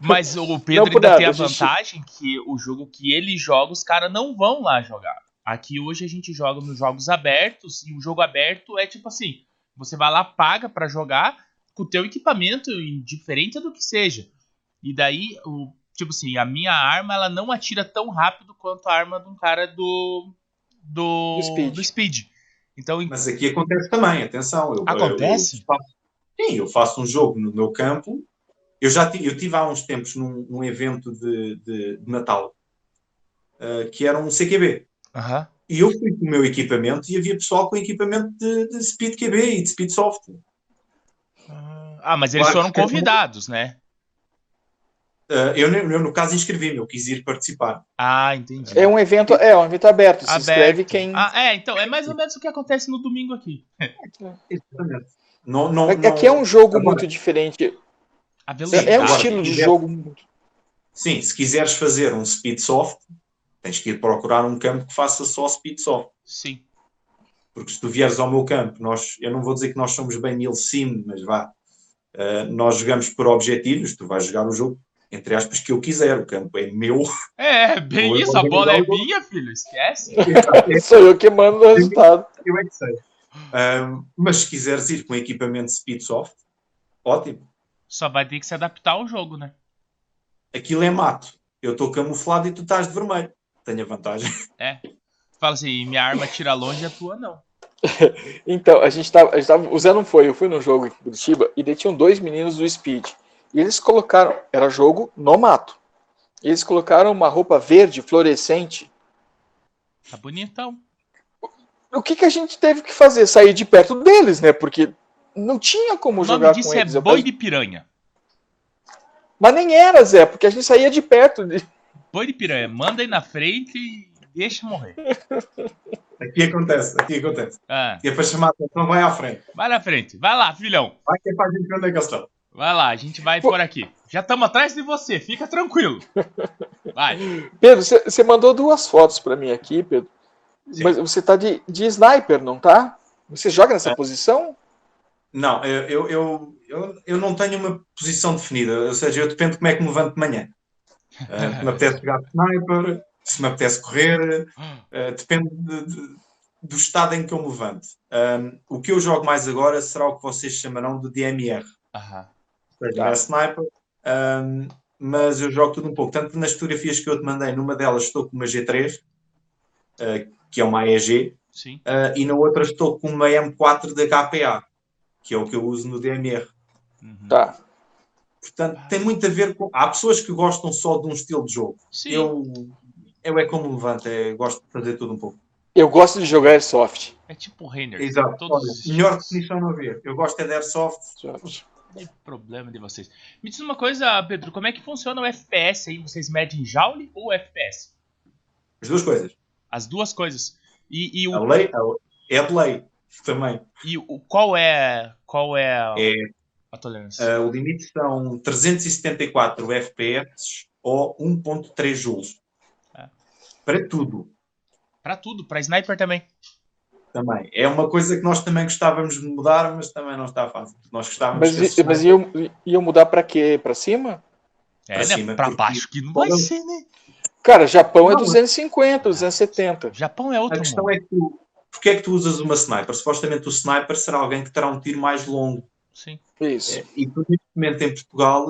Mas o Pedro ainda nada, tem a vantagem gente... que o jogo que ele joga, os caras não vão lá jogar. Aqui hoje a gente joga nos jogos abertos e o jogo aberto é tipo assim: você vai lá, paga para jogar com o teu equipamento, indiferente do que seja. E daí, o, tipo assim, a minha arma ela não atira tão rápido quanto a arma de um cara do, do, do, speed. do speed. Então, Mas aqui acontece também, atenção. Eu, acontece? Eu, eu faço, sim, eu faço um jogo no meu campo. Eu já eu tive há uns tempos num, num evento de, de, de Natal uh, que era um CQB. Uhum. E eu fui com o meu equipamento e havia pessoal com equipamento de, de Speed QB e de Speed Soft. Ah, mas eles claro, foram convidados, né? Uh, eu, eu, no caso, inscrevi-me, eu quis ir participar. Ah, entendi. É um evento, é um evento aberto. Se aberto. inscreve quem. Ah, é, então, é mais ou menos o que acontece no domingo aqui. Exatamente. Não, não, aqui é um jogo Agora, muito diferente. É, é um estilo de jogo. Sim, se quiseres fazer um speed soft, tens que ir procurar um campo que faça só speed soft. Sim. Porque se tu vieres ao meu campo, nós, eu não vou dizer que nós somos bem mil sim, mas vá. Uh, nós jogamos por objetivos, tu vais jogar o jogo entre aspas, que eu quiser. O campo é meu. É, bem isso, a bola é minha, filho, esquece. Sou eu que mando o resultado. Eu é que sei. Um, mas se quiseres ir com equipamento Speedsoft, ótimo. Só vai ter que se adaptar ao jogo, né? Aquilo é mato. Eu estou camuflado e tu estás de vermelho. Tenho a vantagem. É. Fala assim, minha arma tira longe e a tua não. então, a gente estava. O Zé não foi, eu fui no jogo em Curitiba e tinham dois meninos do Speed. E eles colocaram, era jogo no mato. Eles colocaram uma roupa verde fluorescente. Tá bonitão. O que, que a gente teve que fazer? Sair de perto deles, né? Porque não tinha como jogar com eles. O nome disso é boi de piranha. Mas nem era, Zé, porque a gente saía de perto. De... Boi de piranha. Manda aí na frente e deixa morrer. Aqui acontece, aqui acontece. Ah, E é para chamar a atenção, vai à frente. vai na frente. Vai lá, filhão. Vai que é para a gente ver onde é que estão. Vai lá, a gente vai por aqui. Já estamos atrás de você, fica tranquilo. Vai. Pedro, você mandou duas fotos para mim aqui, Pedro. Sim. Mas você tá de, de sniper, não tá? Você joga nessa É. posição? Não, eu, eu, eu, eu, eu não tenho uma posição definida, ou seja, eu dependo de como é que me levanto de manhã. Uh, me apetece jogar de sniper, se me apetece correr, uh, depende de- de- do estado em que eu me levanto. Um, o que eu jogo mais agora será o que vocês chamarão de DMR, Aham. ou seja, Tá. é sniper, um, mas eu jogo tudo um pouco. Tanto nas fotografias que eu te mandei, numa delas estou com uma G3, uh, que é uma AEG, Sim. uh, e na outra estou com uma M4 da HPA, que é o que eu uso no DMR. Uhum. Tá. Portanto, tem muito a ver com. Há pessoas que gostam só de um estilo de jogo. Sim. Eu, eu é como levanto, é, gosto de fazer tudo um pouco. Eu gosto de jogar airsoft. É tipo o Reiner. Exato. Todos melhor definição não havia. Eu gosto é de airsoft. Não tem problema de vocês. Me diz uma coisa, Pedro, como é que funciona o FPS aí? Vocês medem joule ou FPS? As duas coisas. As duas coisas. E, e A o, lei a- é de lei também. e o qual é qual é a, É, a tolerância? uh, o limite são 374 FPS ou 1.3 joules. É. Para tudo. Pra tudo, pra sniper também. Também. É uma coisa que nós também gostávamos de mudar, mas também não está fácil. Nós gostávamos Mas, i- mas iam, iam mudar pra quê? Pra cima? É, Pra né? cima, pra baixo que não vai ser, né? Cara, Japão é Não, 250, 270. Japão é A outro questão mundo. é que tu, porque é que tu usas uma sniper? Supostamente o sniper será alguém que terá um tiro mais longo. Sim. Isso. É, E tu, neste momento, em Portugal,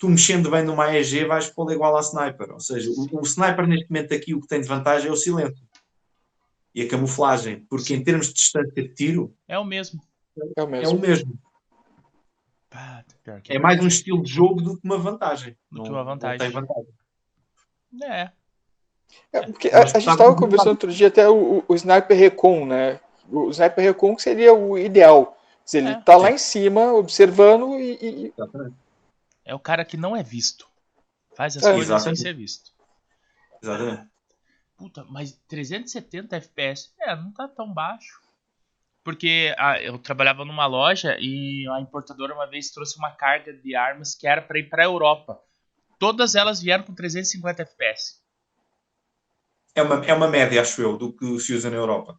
tu mexendo bem numa EG, vais pô-la igual à sniper. Ou seja, o, o sniper, neste momento, aqui, o que tem de vantagem é o silêncio e a camuflagem. Porque, em termos de distância de tiro, É o mesmo. É o é mesmo. o mesmo. Que É mais um estilo de jogo do que uma vantagem. Do que uma vantagem. Não tem vantagem. É. É, porque a, a gente estava tá- conversando outro dia até o, o- Sniper Recon, né? O Sniper Recon que seria o ideal. Se ele É. tá lá em cima, observando e, e-. É o cara que não é visto. Faz as É. coisas sem Exatamente. ser visto. Exatamente. Puta, mas 370 FPS, é, não tá tão baixo. Porque ah, eu trabalhava numa loja e a importadora uma vez trouxe uma carga de armas que era pra ir pra Europa. Todas elas vieram com 350 FPS. É uma, é uma média, acho eu, do que se usa na Europa.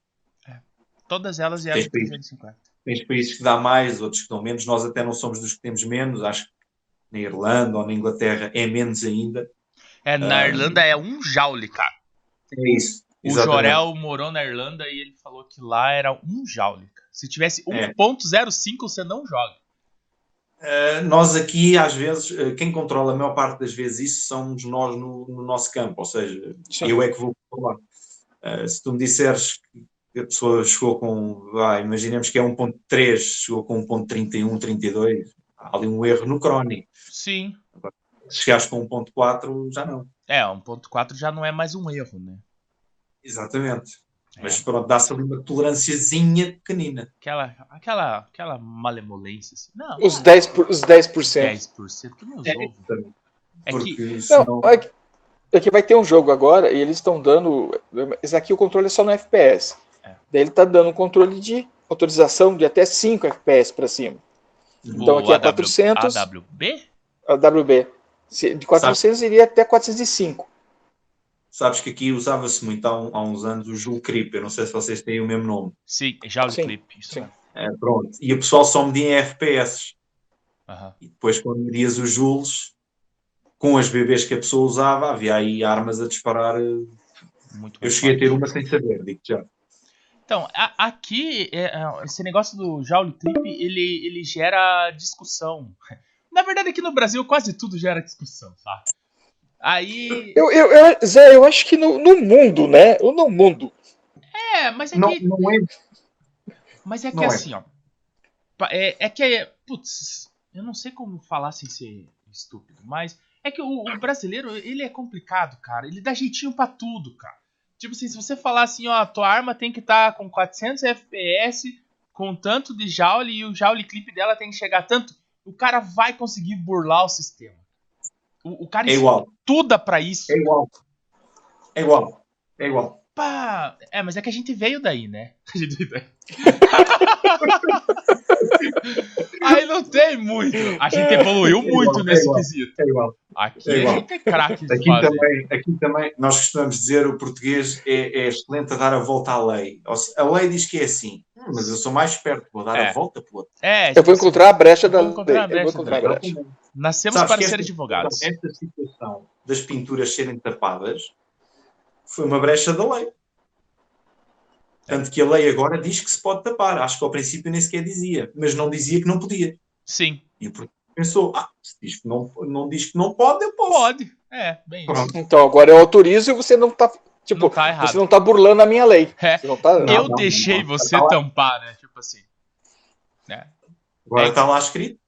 Todas elas vieram Tens com país. 350. Tens países que dá mais, outros que dão menos. Nós até não somos dos que temos menos. Acho que na Irlanda ou na Inglaterra é menos ainda. É, na Ah. Irlanda é um joule, cara. É isso. O Exatamente. Jorel morou na Irlanda e ele falou que lá era um joule. Se tivesse É. 1.05, você não joga. Uh, nós aqui, às vezes, uh, quem controla a maior parte das vezes isso somos nós no, no nosso campo. Ou seja, Sim. eu é que vou controlar. Uh, se tu me disseres que a pessoa chegou com, ah, imaginemos que é 1.3, chegou com 1.31, 32, há ali um erro no crónico. Sim. Se chegaste com 1.4, já não. É, 1.4 já não é mais um erro, né? Exatamente. É. Mas pronto, dá-se ali uma tolerânciazinha pequenina. Aquela, aquela, aquela malemolência. Assim. Não, os 10%. por- Os 10%. 10% que meus É. É Porque que. Não, é que, é que vai ter um jogo agora e eles estão dando. Esse aqui o controle é só no FPS. É. Daí ele tá dando um controle de autorização de até 5 FPS para cima. Então o aqui é AW 400. AWB? A WB. Se- De 400 iria até 405. Sabes que aqui usava-se muito há, um- há uns anos o Joule Creep. Eu não sei se vocês têm o mesmo nome. Sim, Sim, clipe. Isso sim. É, pronto. E o pessoal só media em FPS. E depois, quando medias os Joules, com as BBs que a pessoa usava, havia aí armas a disparar. eh, Muito Eu cheguei a ter uma sem saber, digo já. Então, a- aqui, é, é, esse negócio do Joule Clip, ele, ele gera discussão. Na verdade, aqui no Brasil, quase tudo gera discussão, tá? Aí. Eu, eu, eu, Zé, eu acho que no, no mundo, né? Ou no mundo. É, mas é Não, que. não é. Mas é que Não é. assim, ó. pa- É, é que é. Putz, eu não sei como falar sem ser estúpido, mas é que o, o brasileiro, ele é complicado, cara. Ele dá jeitinho pra tudo, cara. Tipo assim, se você falar assim, ó, tua arma tem que estar com 400 FPS, com tanto de joule e o joule clip dela tem que chegar tanto, o cara vai conseguir burlar o sistema. O, o cara É igual. estuda pra isso. É igual. É igual. É igual. Pá, é, mas é que a gente veio daí, né? A gente veio daí. Aí não tem muito. A gente evoluiu É muito é nesse igual. quesito. É igual. Aqui É a gente é craque de Aqui fazer. também, aqui também, nós costumamos dizer o português é, é excelente a dar a volta à lei. A lei diz que é assim, Hum, mas eu sou mais esperto, vou dar É. a volta pela É, Eu vou encontrar a brecha da lei. a Eu brecha vou encontrar a da lei. brecha. nascemos Sabes para ser esta- advogados. Esta situação das pinturas serem tapadas foi uma brecha da lei. Tanto que a lei agora diz que se pode tapar. Acho que ao princípio nem sequer dizia, mas não dizia que não podia. Sim, E o pensou: ah, se diz que não, não diz que não pode, eu posso. pode. É, bem isso. Pronto. Então, agora eu autorizo e você não tá. Tipo, Não tá errado. você não tá burlando a minha lei. É. Você não tá. Não, Eu não, deixei não. você Tá tampar, né? Tipo assim. né? Agora É. está lá escrito.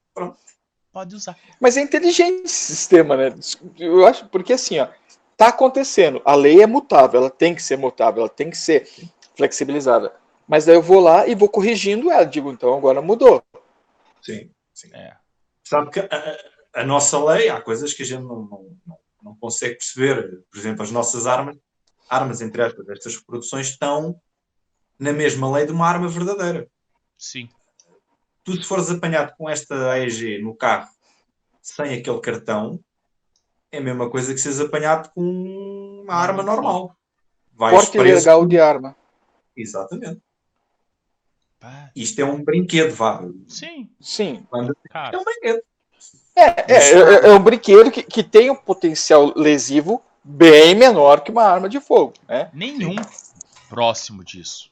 Pode usar. Mas é inteligente esse sistema, né? Eu acho, porque assim, ó, tá acontecendo. A lei é mutável, ela tem que ser mutável, ela tem que ser flexibilizada. Mas daí eu vou lá e vou corrigindo ela. Digo, então agora mudou. Sim, sim. É. Sabe que a, a- a nossa lei, há coisas que a gente não, não, não, não consegue perceber. Por exemplo, as nossas armas, armas entre aspas, estas reproduções estão na mesma lei de uma arma verdadeira. Sim. Tu, se fores apanhado com esta AEG no carro sem aquele cartão, é a mesma coisa que seres apanhado com uma arma normal. Vais Porte preso. legal de arma. Exatamente. Pá, Isto é um brinquedo, vá. Sim, Sim. É um brinquedo. É, é, é- é um brinquedo que, que tem um potencial lesivo bem menor que uma arma de fogo, né? Nenhum próximo disso.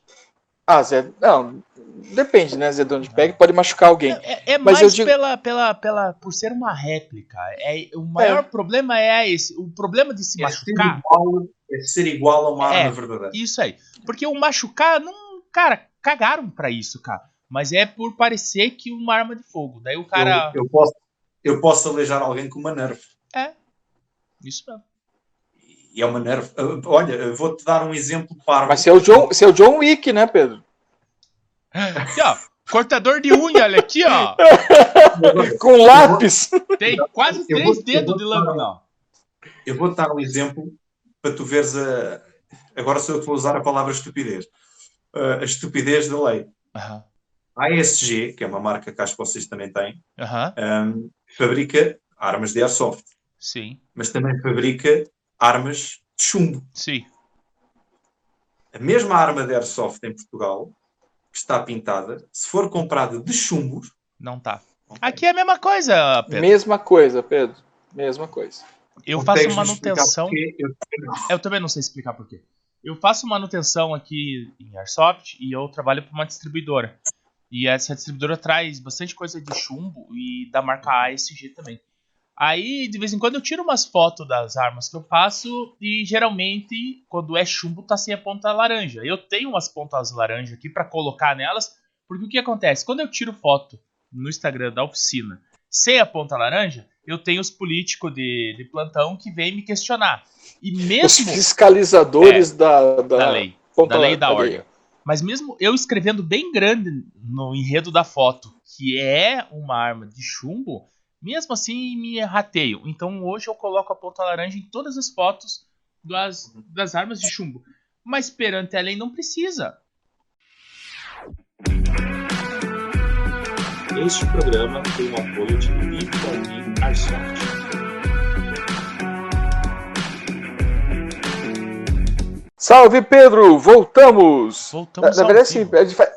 Ah, Zé, não, depende, né, Zé, de onde pega, pode machucar alguém. É, é Mas mais eu digo- pela, pela, pela, por ser uma réplica. É, o maior problema é esse. O problema de se É ser, machucar. igual, é ser igual a uma É. arma verdadeira. Isso aí. Porque o machucar, não. Cara, cagaram pra isso, cara. Mas é por parecer que uma arma de fogo. Daí o cara. Eu, eu posso, eu posso aleijar alguém com uma nerf. É. Isso mesmo. E é uma nerf. Olha, eu vou-te dar um exemplo para. Mas se é o John, se é o John Wick, né, Pedro? Aqui, ó. Cortador de unha, olha aqui, ó. Com lápis. Tem quase três vou- dedos vou de lâmina, ó. Eu vou-te dar um exemplo para tu veres a. Agora sou eu que vou usar a palavra estupidez. Uh, a estupidez da lei. Aham. A ASG, que é uma marca que acho que vocês também têm, um, fabrica armas de airsoft, Sim. mas também fabrica armas de chumbo. Sim. A mesma arma de airsoft em Portugal, que está pintada, se for comprada de chumbos, Não tá. Aqui é a mesma coisa, Pedro. Mesma coisa, Pedro. Mesma coisa. Eu faço manutenção. porquê? Eu- Eu também não sei explicar por quê. Eu faço manutenção aqui em Airsoft e eu trabalho para uma distribuidora. E essa distribuidora traz bastante coisa de chumbo e da marca ASG também. Aí, de vez em quando, eu tiro umas fotos das armas que eu faço e geralmente, quando é chumbo, tá sem a ponta laranja. Eu tenho umas pontas laranja aqui para colocar nelas, porque o que acontece? Quando eu tiro foto no Instagram da oficina sem a ponta laranja, eu tenho os políticos de, de plantão que vêm me questionar. E Os mesmo fiscalizadores da, da, da lei, da lei e da ordem. Mas mesmo eu escrevendo bem grande no enredo da foto, que é uma arma de chumbo, mesmo assim me rateio. Então hoje eu coloco a ponta laranja em todas as fotos das, das armas de chumbo. Mas perante a lei não precisa. Este programa tem o apoio de Bip Airsoft. Salve, Pedro! Voltamos! Na, Voltamos na ao verdade, assim, vivo. a gente fa-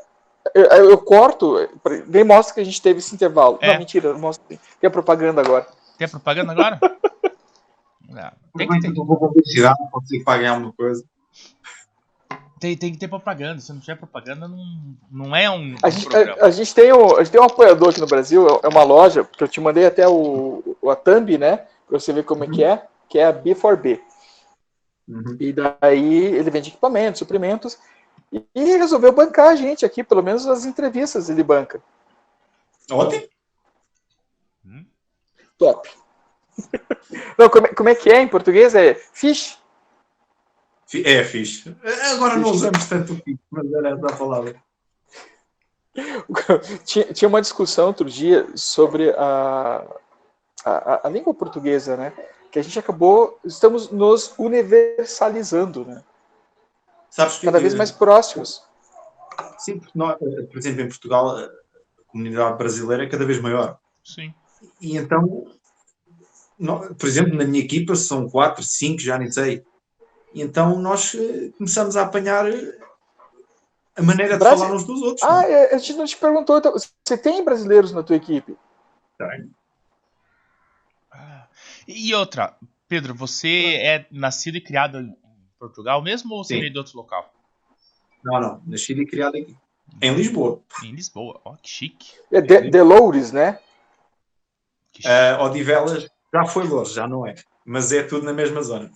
eu, eu corto, nem mostra que a gente teve esse intervalo. É. Não, mentira, não mostra. Tem a propaganda agora. Tem a propaganda agora? Não, tem, que ter, Eu vou pode ser que paguem alguma coisa. tem, tem que ter propaganda. Se não tiver propaganda, não, não é um, A um gente, a, a gente tem um, a gente tem um apoiador aqui no Brasil, é uma loja, que eu te mandei até o, o a thumb, né? Pra você ver como é que é, que é a B4B. Uhum. E daí ele vende equipamentos, suprimentos, e, resolveu bancar a gente aqui, pelo menos as entrevistas ele banca. Ótimo. Top. Não, como, é- como é que é em português? É fish? Fi- É fixe. Agora não usamos tanto o fixe, mas era essa a palavra. tinha, tinha uma discussão outro dia sobre a, a, a língua portuguesa, né? que a gente acabou, estamos nos universalizando, né? Sabes que, Cada vez mais próximos. Sim, porque nós, por exemplo, em Portugal, a comunidade brasileira é cada vez maior. Sim. E então, nó- por exemplo, na minha equipa são quatro, cinco, já nem sei. E então nós eh, começamos a apanhar eh, a maneira de Brasil- falar uns dos outros. Ah, não é? é, a gente não te perguntou, então, você tem brasileiros na tua equipe? Tem. Ah, E outra, Pedro, você é nascido e criado Portugal mesmo ou você veio de outro local? Não, não, nascido e criado aqui. Em Lisboa. Em Lisboa. Ó, que chique. É de, Deloures, né? Que chique. Uh, Odivelas já foi longe, já não é. Mas é tudo na mesma zona.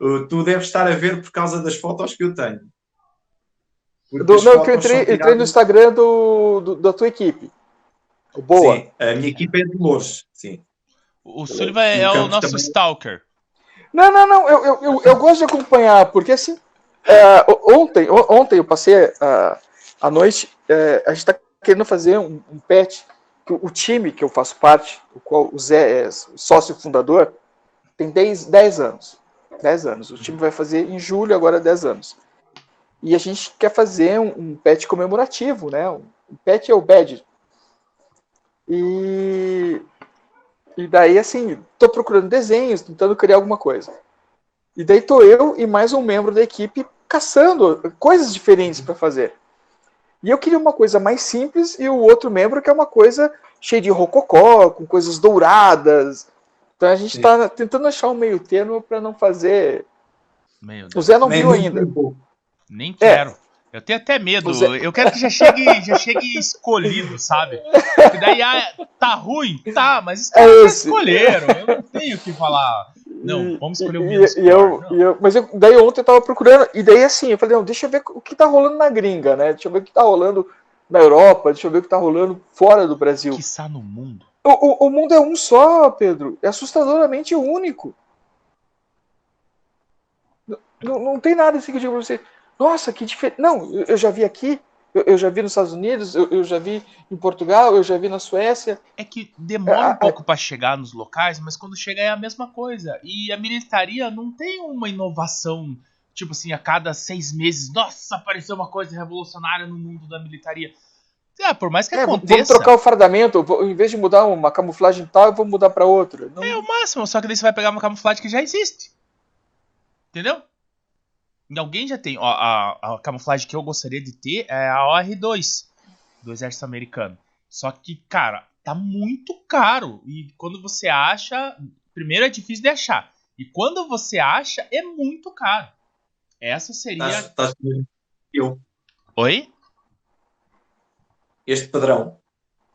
Uh, tu deves estar a ver por causa das fotos que eu tenho. Do- não, que eu entrei, são entrei no tiradas- Instagram do, do- da tua equipe. Boa. Sim, a minha equipa é de Lourdes, sim. O Sullivan é no o nosso também. stalker. Não, não, não, eu, eu, eu, eu gosto de acompanhar, porque assim, é, ontem, ontem eu passei a, a noite, é, a gente está querendo fazer um, um que o, o time que eu faço parte, o qual o Zé é sócio fundador, tem 10, 10 anos. 10 anos. O time vai fazer em julho, agora 10 anos. E a gente quer fazer um, um patch comemorativo, né? O patch é o badge. E, e daí, assim, tô procurando desenhos, tentando criar alguma coisa. E daí tô eu e mais um membro da equipe caçando coisas diferentes para fazer. E eu queria uma coisa mais simples e o outro membro que é uma coisa cheia de rococó, com coisas douradas. Então a gente Sim. tá tentando achar um meio termo para não fazer. Meu O Deus. Zé não Nem viu ainda. nem quero. Eu tenho até medo. Eu quero que já chegue, já chegue escolhido, sabe? Porque daí ah, tá ruim? Tá, mas os É caras já esse. escolheram. Eu não tenho o que falar. Não, vamos escolher o menos e, e eu, e eu- Mas eu, daí ontem eu tava procurando, e daí assim, eu falei, não, deixa eu ver o que tá rolando na gringa, né? Deixa eu ver o que tá rolando na Europa, deixa eu ver o que tá rolando fora do Brasil. Quiçá no mundo. O, o, o mundo é um só, Pedro. É assustadoramente único. Não, não, não tem nada assim que eu digo pra você. Nossa, que diferente. Não, eu, já vi aqui, eu, já vi nos Estados Unidos, eu, eu já vi em Portugal, eu já vi na Suécia. É que demora É, um pouco pra chegar nos locais, mas quando chega é a mesma coisa. E a militaria não tem uma inovação, tipo assim, a cada seis meses, nossa, apareceu uma coisa revolucionária no mundo da militaria. É, por mais que É, vamos aconteça, trocar o fardamento. vou- Em vez de mudar uma camuflagem tal, eu vou mudar para outra. Não, é o máximo, só que daí você vai pegar uma camuflagem que já existe. Entendeu? Alguém já tem. Ó, a, a camuflagem que eu gostaria de ter é a OR2 do exército americano. Só que, cara, tá muito caro. E quando você acha. Primeiro é difícil de achar. E quando você acha, é muito caro. Essa seria. Estás mesmo eu. Oi? Este padrão,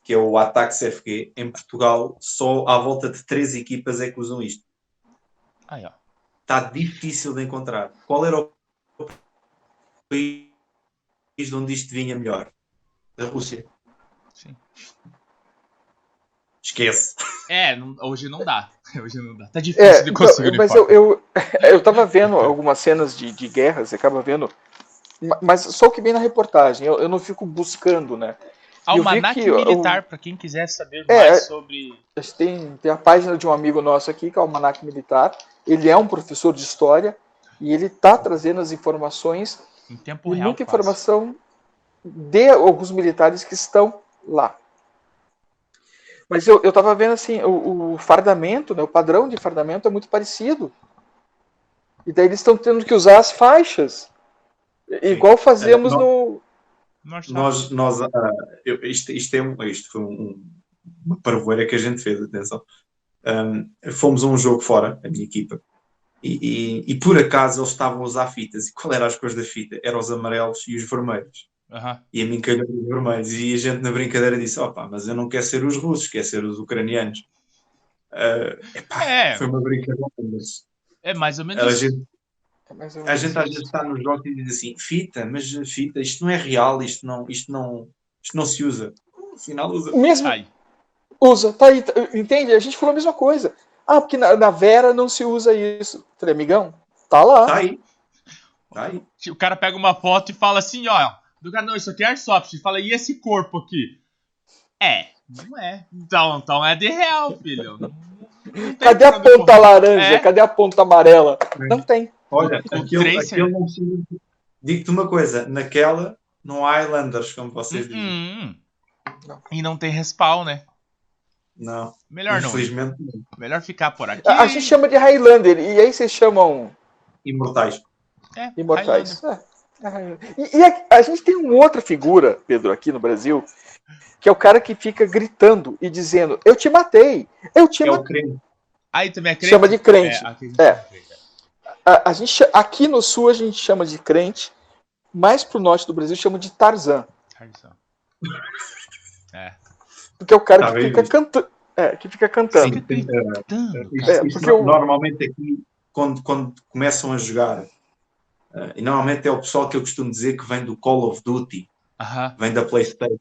que é o Ataque CFG, em Portugal, só à volta de três equipas é que usam isto. Aí, ó. Está difícil de encontrar. Qual era o país de onde isto vinha melhor? Da Rússia. Sim. Esquece. É, não- hoje não dá. Hoje não dá. Tá difícil É, de conseguir mas eu, eu, eu tava vendo algumas cenas de, de guerra, você acaba vendo. ma- Mas só o que vem na reportagem, eu, eu não fico buscando, né? Almanac que militar, pra quem quiser saber É, mais sobre. A gente tem, tem a página de um amigo nosso aqui, que é o Almanac Militar. Ele é um professor de história e ele tá trazendo as informações Em tempo e real. muita quase. informação de alguns militares que estão lá. Mas eu, eu tava vendo assim, o, o fardamento, né, o padrão de fardamento é muito parecido. E daí eles estão tendo que usar as faixas. Igual fazemos É, no. Nós, Nós, nós, ah, eu- isto, isto, é um, isto foi um, um- uma parvoeira que a gente fez, atenção. Um, fomos a um jogo fora, a minha equipa, e, e- e por acaso eles estavam a usar fitas. E qual eram as cores da fita? Eram os amarelos e os vermelhos. Aham. E a mim calhou os vermelhos. E a gente na brincadeira disse: opa, mas eu não quero ser os russos, quero ser os ucranianos. Ah, epá, É, Foi uma brincadeira, mas é mais ou menos a isso. gente eu- a gente às vezes está nos jogos e diz assim, fita, mas fita, isto não é real, isto não, isto não, isto não se usa. Afinal usa. Mesmo Aí. usa, tá aí, entende? A gente falou a mesma coisa. Ah, porque na, na Vera não se usa isso. Falei, amigão, tá lá. Tá aí. Tá aí. O cara pega uma foto e fala assim, ó. Do cara, não, isso aqui é Airsoft. E fala, e esse corpo aqui? É, não é. Então, então é de real, filho. Não, Cadê a ponta laranja? É. Cadê a ponta amarela? Não tem. Olha, O aquele, Tracer. aquele não precisa. Digo-te uma coisa, naquela não há Highlanders, como vocês dizem. Hum. E não tem respawn, né? Não, Melhor não. infelizmente não. Melhor ficar por aqui. A, a gente chama de Highlander, e aí vocês chamam Imortais. É, Imortais. É, é Highlander. E, e a, a gente tem uma outra figura, Pedro, aqui no Brasil, que é o cara que fica gritando e dizendo: Eu te matei, eu te É o matei. Aí também é crente. Chama de crente. É, aqui a gente É. chama de crente. A, a gente, aqui no sul a gente chama de crente, mais pro norte do Brasil chama de Tarzan. Tradição. É. Porque é o cara Tá que fica cantando. É, que fica cantando. Sim, tem- é, É, porque eu- normalmente aqui, quando, quando começam a jogar, eh, e normalmente é o pessoal que eu costumo dizer que vem do Call of Duty, Aham, vem da PlayStation.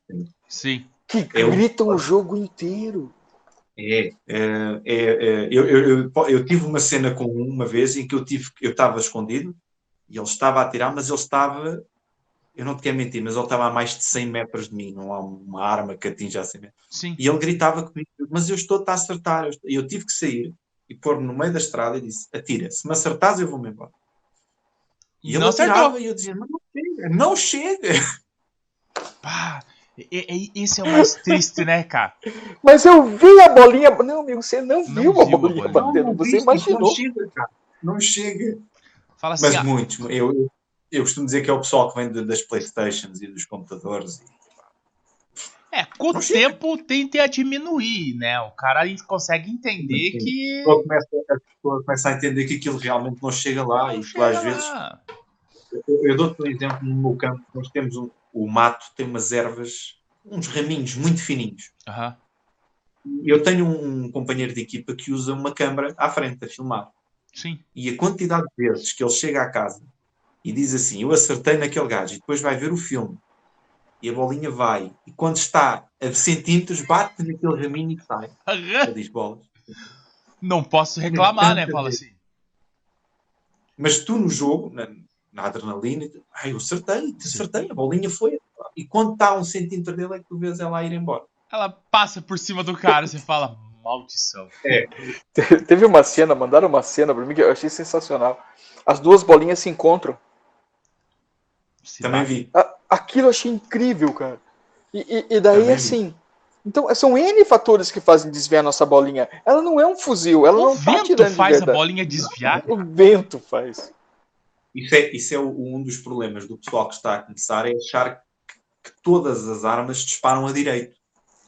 sim. Que Eu- gritam o jogo inteiro. É, é, é, é, eu, eu, eu, eu tive uma cena com um uma vez em que eu tive, eu estava escondido e ele estava a atirar, mas ele estava, eu não te quero mentir, mas ele estava a mais de 100 metros de mim, não há uma arma que atinja a 100 metros. Sim. E ele gritava comigo, mas eu estou-te a acertar. eu estou-" E eu tive que sair e pôr-me no meio da estrada e disse: Atira, se me acertares, eu vou-me embora. E, ele não atirava acertou. e eu dizia: Mas não chega, não chega. Pá, e- e- esse é o mais triste, né, cara? Mas eu vi a bolinha. Não, amigo, você não, Não viu a viu a bolinha bolinha. batendo. Não, Você isto Não imaginou. chega, cara. Não chega. Fala assim, Mas ah, muitos. Eu, eu, costumo dizer que é o pessoal que vem de- das Playstations e dos computadores. é, com o Não chega. tempo tende a diminuir, né? O cara consegue entender Sim. que. A pessoa começa, a pessoa começa a entender que aquilo realmente não chega lá e que às Chega vezes lá. Eu, eu dou-te um exemplo no meu campo. Nós temos um, o mato, tem umas ervas, uns raminhos muito fininhos. Aham. Eu tenho um, um companheiro de equipa que usa uma câmara à frente a filmar. Sim. E a quantidade de vezes que ele chega à casa e diz assim: Eu acertei naquele gajo, e depois vai ver o filme. E a bolinha vai, e quando está a centímetros, bate naquele raminho e sai. Ele diz bolas. Não posso reclamar, né? Fala assim. Mas tu no jogo, na, na adrenalina, ai, eu acertei, te acertei, a bolinha foi. E quando está a um centímetro dele, é que tu vês ela ir embora. Ela passa por cima do cara, você fala, maldição. Te- Teve uma cena, mandaram uma cena pra mim que eu achei sensacional. As duas bolinhas se encontram. Se Também bate. vi. A- Aquilo eu achei incrível, cara. E, e- e daí, Também vi. assim. Então, são N fatores que fazem desviar nossa bolinha. Ela não é um fuzil, ela O não tá vento tirando de faz a bolinha desviar. O vento faz. Isso é, isso é um dos problemas do pessoal que está a começar, é achar que, que todas as armas disparam a direito.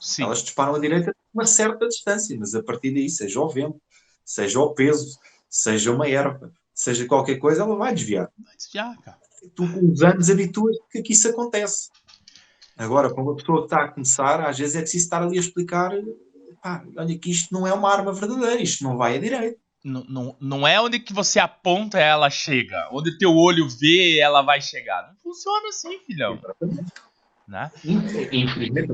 Sim. Elas disparam a direita a uma certa distância, mas a partir daí, seja o vento, seja o peso, seja uma erva, seja qualquer coisa, ela vai desviar. Vai desviar, cara. Tu com os anos habituas que, que isso acontece. Agora, quando a pessoa está a começar, às vezes é preciso estar ali a explicar pá, olha que isto não é uma arma verdadeira, isto não vai a direito. Não, não, não é onde que você aponta ela chega. Onde teu olho vê, ela vai chegar. Não funciona assim, filhão. Né? Infelizmente,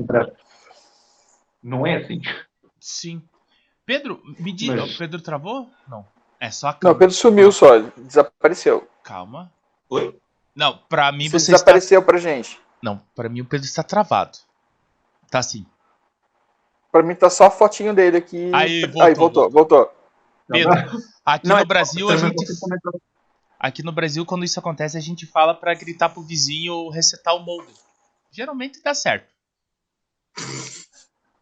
não é assim. Sim. Pedro, me diga. Mas- O Pedro travou? Não. É só Não, calma. o Pedro sumiu só, desapareceu. Calma. Oi? Não, pra mim Você você está. desapareceu pra gente. Não, pra mim o Pedro está travado. Tá assim. Pra mim tá só a fotinho dele aqui. Aí, Aí, voltou, voltou, voltou. Pedro, aqui Não, no é- Brasil a gente. Aqui no Brasil, quando isso acontece, a gente fala pra gritar pro vizinho resetar o molde. Geralmente dá certo.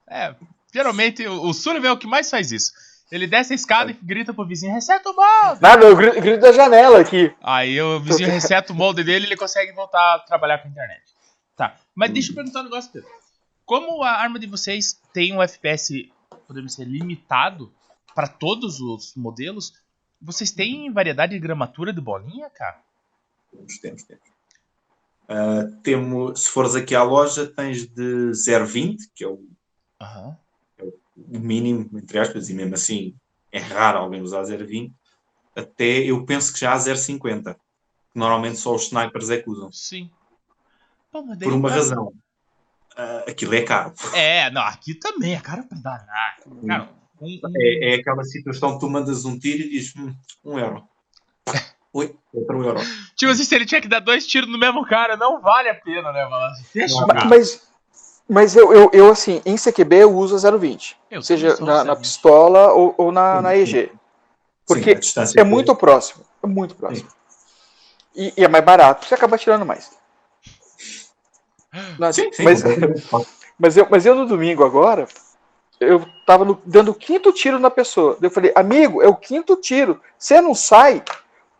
É, geralmente o, o Sullivan é o que mais faz isso. Ele desce a escada e grita pro vizinho, reseta o molde! Nada, eu grito, grito da janela aqui. Aí o vizinho reseta o molde dele e ele consegue voltar a trabalhar com a internet. Tá, mas deixa eu perguntar um negócio, Pedro. Como a arma de vocês tem um FPS, podemos dizer, limitado pra todos os modelos, vocês têm variedade de gramatura de bolinha, cara? Temos, temos, temos. Temos, se fores aqui à loja, tens de 0,20, que é o, Aham. O mínimo, entre aspas, e mesmo assim é raro alguém usar 0,20, até eu penso que já há 0,50. que Normalmente só os snipers é que usam. Sim. Pô, Por uma razão. Ah, aquilo é caro. É, não, aqui também é caro pra danar. Cara, um, um- É, é aquela situação que tu mandas um tiro e dizes hum, um euro. Oi, outro euro. Tipo assim, se ele tinha que dar dois tiros no mesmo cara, não vale a pena, né, mano? Deixa. Mas, Mas eu, eu, eu, assim, em CQB eu uso a 0,20. Eu seja na, na, pistola ou, ou na, na EG. Porque Sim, é muito próximo. É muito próximo. E, e, é mais barato, você acaba tirando mais. Não, sim, sim, mas, mas, eu, mas eu no domingo agora, eu tava no, dando o quinto tiro na pessoa. Eu falei, amigo, é o quinto tiro. Você não sai.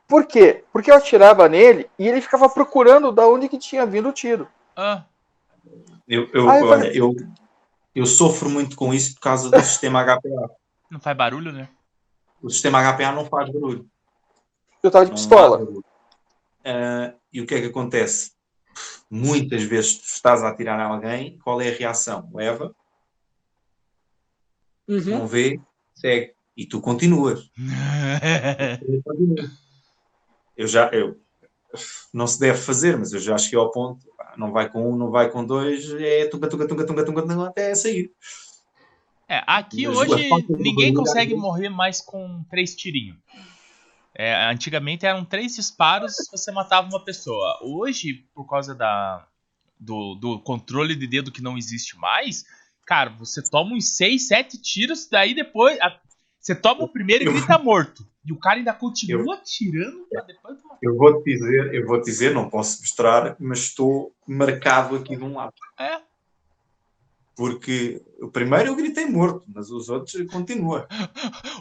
Por quê? Porque eu atirava nele e ele ficava procurando da onde que tinha vindo o tiro. Ah. Eu, eu, eu, olha, eu, eu sofro muito com isso por causa do sistema HPA. Não faz barulho, né? O sistema HPA não faz barulho. Eu tava de não pistola. Uh, e o que é que acontece? Muitas vezes tu estás a atirar a alguém, qual é a reação? Leva, uhum. não vê, segue. E tu continuas. eu já, eu, não se deve fazer, mas eu já cheguei ao ponto, não vai com um, não vai com dois, é tunga, tunga, tunga, tunga, tunga, tunga até sair. É, aqui mas hoje ninguém consegue morrer mais com três tirinhos. É, antigamente eram três disparos você matava uma pessoa. Hoje, por causa da, do, do controle de dedo que não existe mais, cara, você toma uns seis, sete tiros, daí depois. A, você toma o primeiro e grita morto. E o cara ainda continua eu, tirando pra depois tomar. Eu vou te dizer, eu vou te dizer, não posso mostrar, mas estou marcado aqui de um lado. É. Porque o primeiro eu gritei morto, mas os outros continua.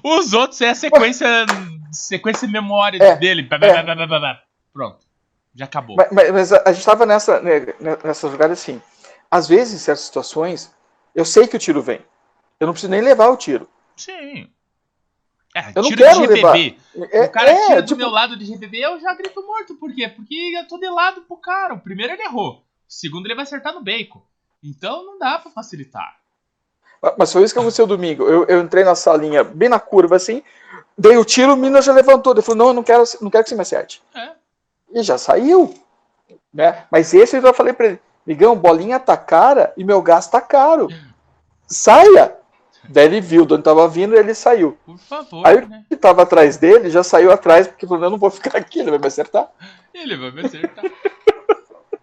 Os outros é a sequência, sequência de memória é, dele. É. Pronto. Já acabou. Mas, mas, mas a gente estava nessa, né, nessa jogada assim. Às vezes, em certas situações, eu sei que o tiro vem. Eu não preciso nem levar o tiro. Sim. É, eu não tiro quero de GBB. Levar. O cara é, tira do tipo... meu lado de GBB, eu já grito morto. Por quê? Porque eu tô de lado pro cara. O primeiro ele errou. O segundo ele vai acertar no bacon. Então não dá para facilitar. Mas foi isso que aconteceu domingo. Eu, eu, entrei na salinha, bem na curva, assim, dei o tiro, o Minas já levantou. Ele falou: não, eu não quero, não quero que você me acerte. É. E já saiu. Né? Mas esse eu já falei para ele: Migão, bolinha tá cara e meu gás tá caro. Saia! Daí ele viu de onde tava vindo e ele saiu. Por favor. Aí né? que tava atrás dele já saiu atrás, porque falou: eu não vou ficar aqui, ele vai me acertar. Ele vai me acertar.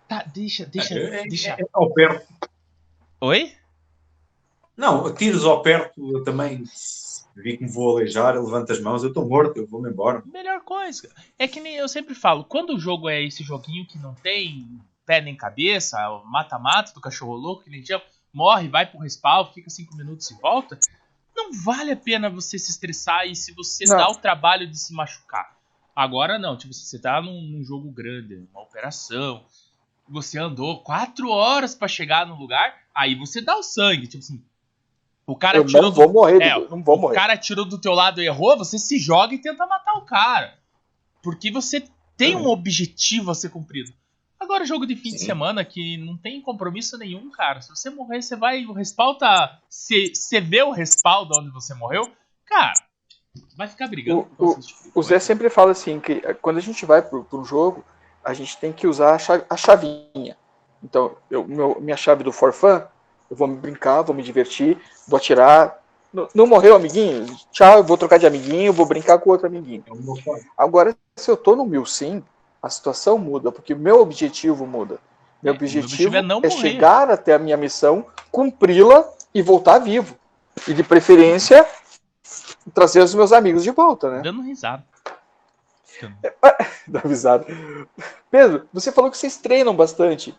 tá, deixa, deixa, é, deixa. É, é ao perto. Oi? Não, tiros ao perto, eu também vi que me vou aleijar, eu levanto as mãos, eu estou morto, eu vou-me embora. Melhor coisa. É que nem eu sempre falo, quando o jogo é esse joguinho que não tem pé nem cabeça, mata-mata do cachorro louco, que nem tinha, morre, vai pro respawn, fica cinco minutos e volta, não vale a pena você se estressar e se você não. dá o trabalho de se machucar. Agora não, tipo, você tá num, num jogo grande, uma operação, você andou quatro horas para chegar no lugar, aí você dá o sangue, tipo assim, o cara eu tirou não vou morrer, é, não vou o morrer. O cara tirou do teu lado e errou, você se joga e tenta matar o cara. Porque você tem um objetivo a ser cumprido. Agora, jogo de fim Sim. de semana que não tem compromisso nenhum, cara. Se você morrer, você vai. O respaldo tá. Você vê o respaldo onde você morreu, cara, vai ficar brigando. O, o, tipo o Zé sempre fala assim: que quando a gente vai para um jogo, a gente tem que usar a, chave, a chavinha. Então, eu, meu, minha chave do forfã, eu vou me brincar, vou me divertir, vou atirar. Não, não morreu, amiguinho? Tchau, eu vou trocar de amiguinho, vou brincar com outro amiguinho. Agora, se eu tô no mil sim, a situação muda, porque o meu objetivo muda. Meu é, objetivo, objetivo, é, é chegar até a minha missão, cumpri-la e voltar vivo. E de preferência, trazer os meus amigos de volta, né? Dando risada. Dá risada. Pedro, você falou que vocês treinam bastante.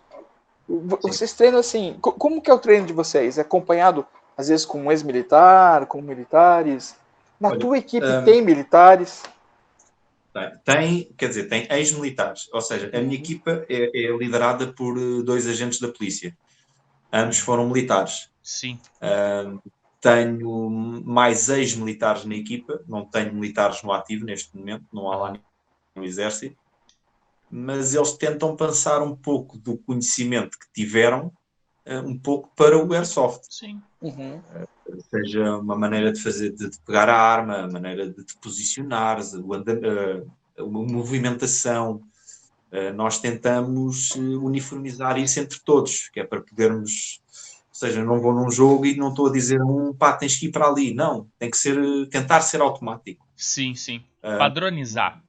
Vocês treinam assim. Como que é o treino de vocês? É acompanhado, às vezes, com um ex-militar, com militares? Na Olha, tua equipe um... tem militares? Tem, quer dizer, tem ex-militares, ou seja, a minha uhum. equipa é, é, liderada por eh, dois agentes da polícia. Ambos foram militares. Sim. Uh, tenho mais ex-militares na equipa, não tenho militares no ativo neste momento, não há lá no exército, mas eles tentam passar um pouco do conhecimento que tiveram um pouco para o airsoft. Sim. Uhum. Uh, seja uma maneira de fazer, de, de, pegar a arma, a maneira de te posicionar, a, a movimentação. Uh, nós tentamos uniformizar isso entre todos, que é para podermos ou seja, não vou num jogo e não estou a dizer um pá, tens que ir para ali. Não, tem que ser, tentar ser automático. Sim, sim. Padronizar.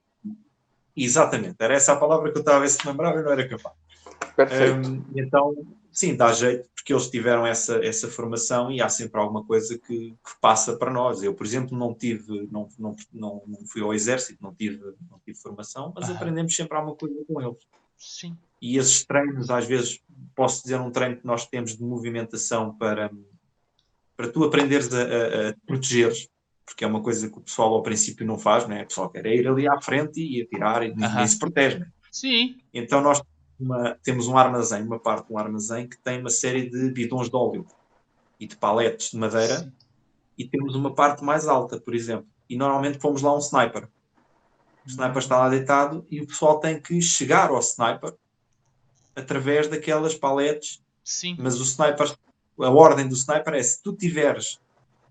Exatamente, era essa a palavra que eu estava a ver se lembrava e não era capaz. Perfeito. Um, então, sim, dá jeito, porque eles tiveram essa, essa formação e há sempre alguma coisa que, que passa para nós. Eu, por exemplo, não tive, não, não, não, não fui ao exército, não tive, não tive formação, mas aprendemos sempre alguma coisa com eles. Sim. E esses treinos, às vezes, posso dizer um treino que nós temos de movimentação para, para tu aprenderes a, a, a protegeres, porque é uma coisa que o pessoal ao princípio não faz, né? o pessoal quer ir ali à frente e atirar e nem, nem se protege. Né? Sim. Então nós uma, temos um armazém, uma parte de um armazém que tem uma série de bidões de óleo e de paletes de madeira Sim. e temos uma parte mais alta, por exemplo. E normalmente fomos lá um sniper. O sniper está lá deitado e o pessoal tem que chegar ao sniper através daquelas paletes. Sim. Mas o sniper, a ordem do sniper é se tu tiveres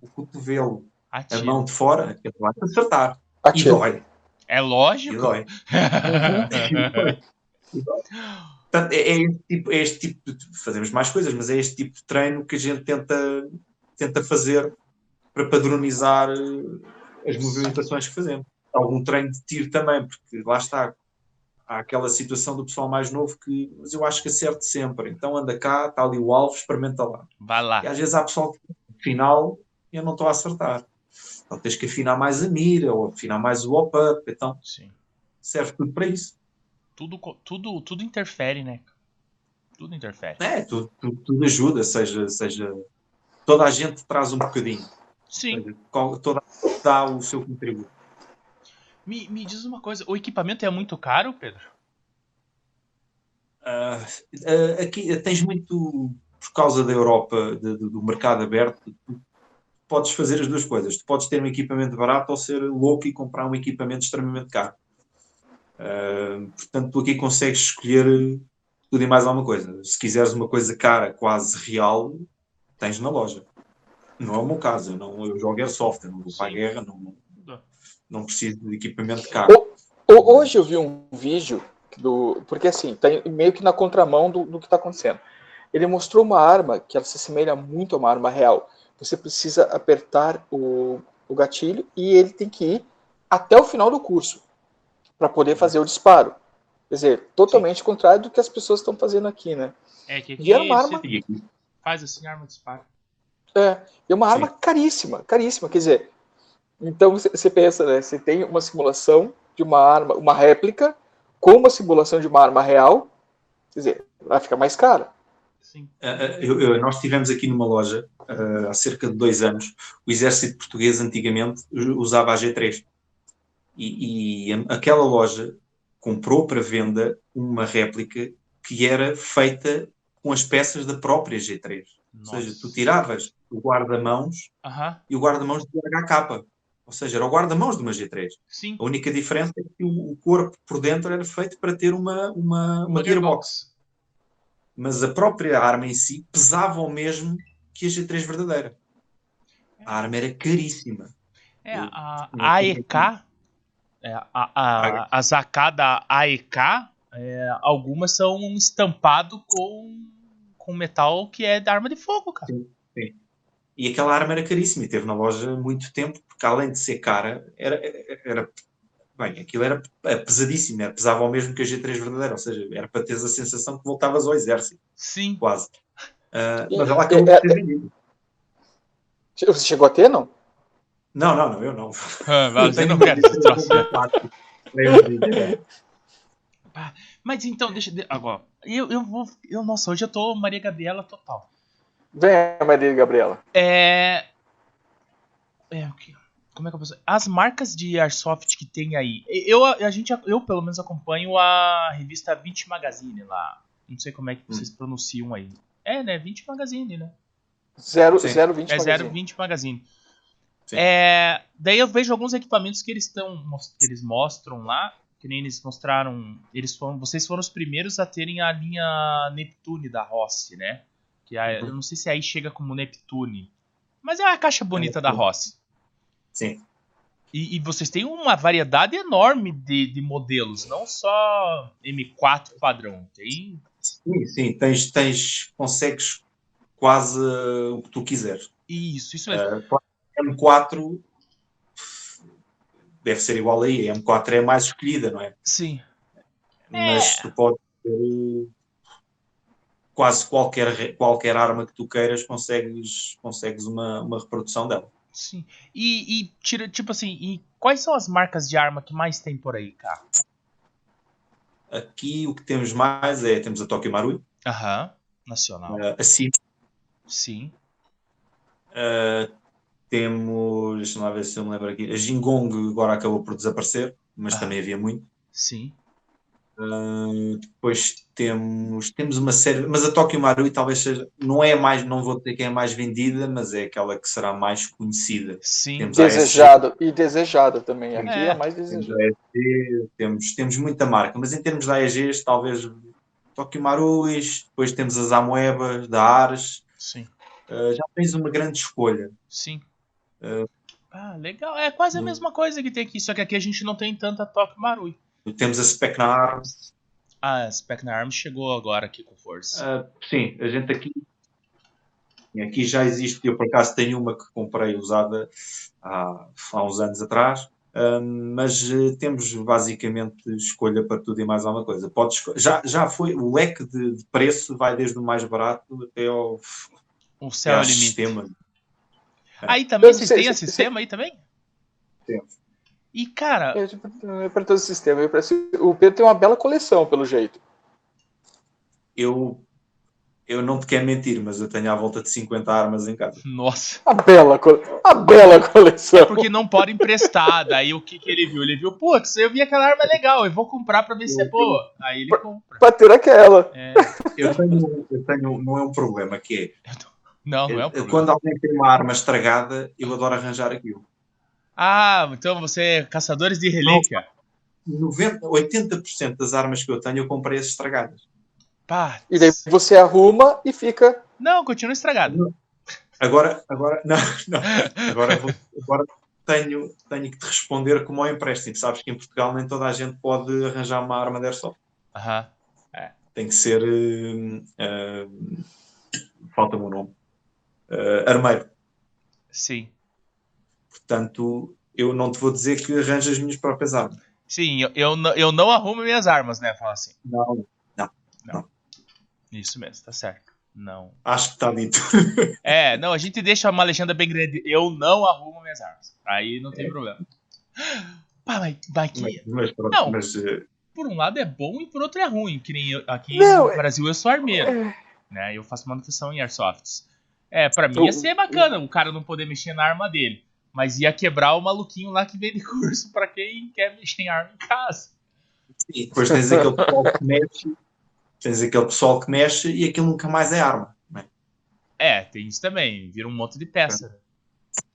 o cotovelo, Atira. a mão de fora, ele vai acertar. Atira. E dói. É lógico. E dói. Portanto, é, é, este tipo, é este tipo de, fazemos mais coisas, mas é este tipo de treino que a gente tenta, tenta fazer para padronizar eh, as movimentações que fazemos. Algum treino de tiro também, porque lá está, há aquela situação do pessoal mais novo que, mas eu acho que acerte sempre. Então anda cá, está ali o alvo, experimenta lá. Vai lá. E às vezes há pessoal que, no final, eu não estou a acertar. Então tens que afinar mais a mira, ou afinar mais o op-up. Então Sim. serve tudo para isso tudo, tudo, tudo interfere, né? Tudo interfere. É, tudo, tudo, tudo, ajuda, seja, seja. Toda a gente traz um bocadinho. Sim. Seja, toda dá o seu contributo. Me, me diz uma coisa, o equipamento é muito caro, Pedro? Uh, uh, aqui uh, tens muito, por causa da Europa, de, de, do mercado aberto, podes fazer as duas coisas. Tu podes ter um equipamento barato ou ser louco e comprar um equipamento extremamente caro. Uh, portanto, tu aqui consegues escolher tudo e mais alguma coisa. Se quiseres uma coisa cara, quase real, tens na loja. Não é o meu caso, eu, não, eu jogo Airsoft, eu não vou para a guerra, não, não preciso de equipamento caro. Hoje eu vi um vídeo do. Porque assim, tá meio que na contramão do, do que está acontecendo. Ele mostrou uma arma que ela se assemelha muito a uma arma real. Você precisa apertar o, o gatilho e ele tem que ir até o final do curso para poder fazer o disparo. Quer dizer, totalmente Sim. contrário do que as pessoas estão fazendo aqui, né? É que aqui e era uma arma... faz assim, arma de disparo. É, é uma Sim. arma caríssima, caríssima. Quer dizer, então você pensa, né? Você tem uma simulação de uma arma, uma réplica, com uma simulação de uma arma real, quer dizer, vai ficar mais cara. Sim. Uh, eu, eu, nós tivemos aqui numa loja uh, há cerca de dois anos. O exército português antigamente usava a G3 e, e aquela loja comprou para venda uma réplica que era feita com as peças da própria G3. Nossa. Ou seja, tu tiravas o guarda-mãos e o guarda-mãos do HK. Ou seja, era o guarda-mãos de uma G3. Sim. A única diferença é que o, corpo por dentro era feito para ter uma, uma, uma gearbox. Mas a própria arma em si pesava o mesmo que a G3 verdadeira. A arma era caríssima. É, a, a AEK é, a, a, as AK da AEK, é, algumas são estampado com, com metal que é da arma de fogo, cara. Sim, sim. E aquela arma era caríssima e teve na loja muito tempo, porque além de ser cara, era, era bem, aquilo era pesadíssimo, era, pesava ao mesmo que a G3 verdadeira, ou seja, era para teres a sensação que voltavas ao exército. Sim. Quase. Uh, mas ela acabou de ter vendido. Você chegou a ter, não? Não, não, não, eu não. Ah, mas eu não quero esse troço. Mas então, deixa. Agora, eu, eu vou. Eu, nossa, hoje eu tô Maria Gabriela total. Vem, Maria Gabriela. É. É, o que. Como é que eu posso. As marcas de Airsoft que tem aí. Eu, a gente, eu pelo menos acompanho a revista 20 Magazine lá. Não sei como é que vocês hum. pronunciam aí. É, né? 20 Magazine, né? 0, 020 é Magazine. 020 Magazine. É, daí eu vejo alguns equipamentos que eles estão que eles mostram lá, que nem eles mostraram, eles foram, vocês foram os primeiros a terem a linha Neptune da Rossi, né? Que é, uhum. eu não sei se aí chega como Neptune, mas é a caixa bonita é da Rossi. Sim. E, e, vocês têm uma variedade enorme de, de modelos, não só M4 padrão, tem. Sim, sim, tens, tens consegues quase o que tu quiseres. Isso, isso mesmo. Uh, M4 deve ser igual aí. A M4 é a mais escolhida, não é? Sim. Mas é. tu podes ter quase qualquer, qualquer arma que tu queiras consegues, consegues uma, uma reprodução dela. Sim. E, e tira, tipo assim, e quais são as marcas de arma que mais tem por aí, cara? Aqui o que temos mais é temos a Tokyo Marui, Aham. Nacional. uh, a Sim, Sim. uh, temos, deixa-me lá ver se eu me lembro aqui, a Jingong agora acabou por desaparecer, mas Ah. também havia muito. Sim. Uh, depois temos, temos uma série, mas a Tokyo Marui talvez seja, não é a mais, não vou dizer que é a mais vendida, mas é aquela que será mais conhecida. Sim. Temos a Desejado e desejada também. Aqui É. é, mais Temos, desejado. a AEG, temos, temos muita marca, mas em termos da AEGs, talvez Tokyo Marus, depois temos as Amoebas, da Ares, Sim. uh, já tens uma grande escolha. Sim. É. Ah, legal. É quase a Hum. mesma coisa que tem aqui, só que aqui a gente não tem tanta Tokyo Marui. Temos a Specna Arms, Ah, a Specna Arms chegou agora aqui com força. Ah, sim, a gente aqui. Aqui já existe, eu por acaso tenho uma que comprei usada há, há uns anos atrás, ah, mas eh, temos basicamente escolha para tudo e mais alguma coisa. Pode já, já foi, o leque de, de preço vai desde o mais barato até ao, o céu é o limite. sistema. Aí também vocês têm sei, sistema aí também? Temos. E, cara, É, é para todo o sistema. O Pedro tem uma bela coleção, pelo jeito. Eu, eu não te quero mentir, mas eu tenho à volta de 50 armas em casa. nossa. A bela, co- a bela coleção. Porque não pode emprestar. Daí o que, que ele viu? Ele viu, putz, eu vi aquela arma legal, eu vou comprar pra ver se é boa. Aí ele compra. Pra ter aquela. É, Eu tenho, eu tenho, não é um problema, que é, não, não é um problema. quando alguém tem uma arma estragada, eu adoro arranjar aquilo. Ah, então você é caçadores de relíquia. 90, 80% das armas que eu tenho eu comprei as estragadas. Pá. E daí você arruma e fica. Não, continua estragado. Agora, agora, não, não. Agora, vou- agora tenho, tenho que te responder como ao empréstimo. Sabes que em Portugal nem toda a gente pode arranjar uma arma de airsoft. Aham. Tem que ser. hum, hum, Falta-me o nome. Uh, armeiro. Sim. Portanto, eu não te vou dizer que arranjas as minhas próprias armas. Sim, eu, eu, não- eu não arrumo minhas armas, né? Fala assim. Não. Isso mesmo, tá certo. Não. Acho que está dito. É, não, a gente deixa uma legenda bem grande. Eu não arrumo minhas armas. Aí não tem problema. Pá, mas, mas que, Mas, mas, Não. mas, uh, por um lado é bom e por outro é ruim. Que nem eu- aqui Não, no é- Brasil eu sou armeiro. É, né? Eu faço manutenção em airsofts. É, pra mim ia O- ser bacana o cara não poder mexer na arma dele. Mas ia quebrar o maluquinho lá que vende curso pra quem quer mexer em arma em casa. E depois tens aquele pessoal que mexe, tens aquele pessoal que mexe e aquilo nunca mais é arma. não é? Tem isso também. Vira um monte de peça.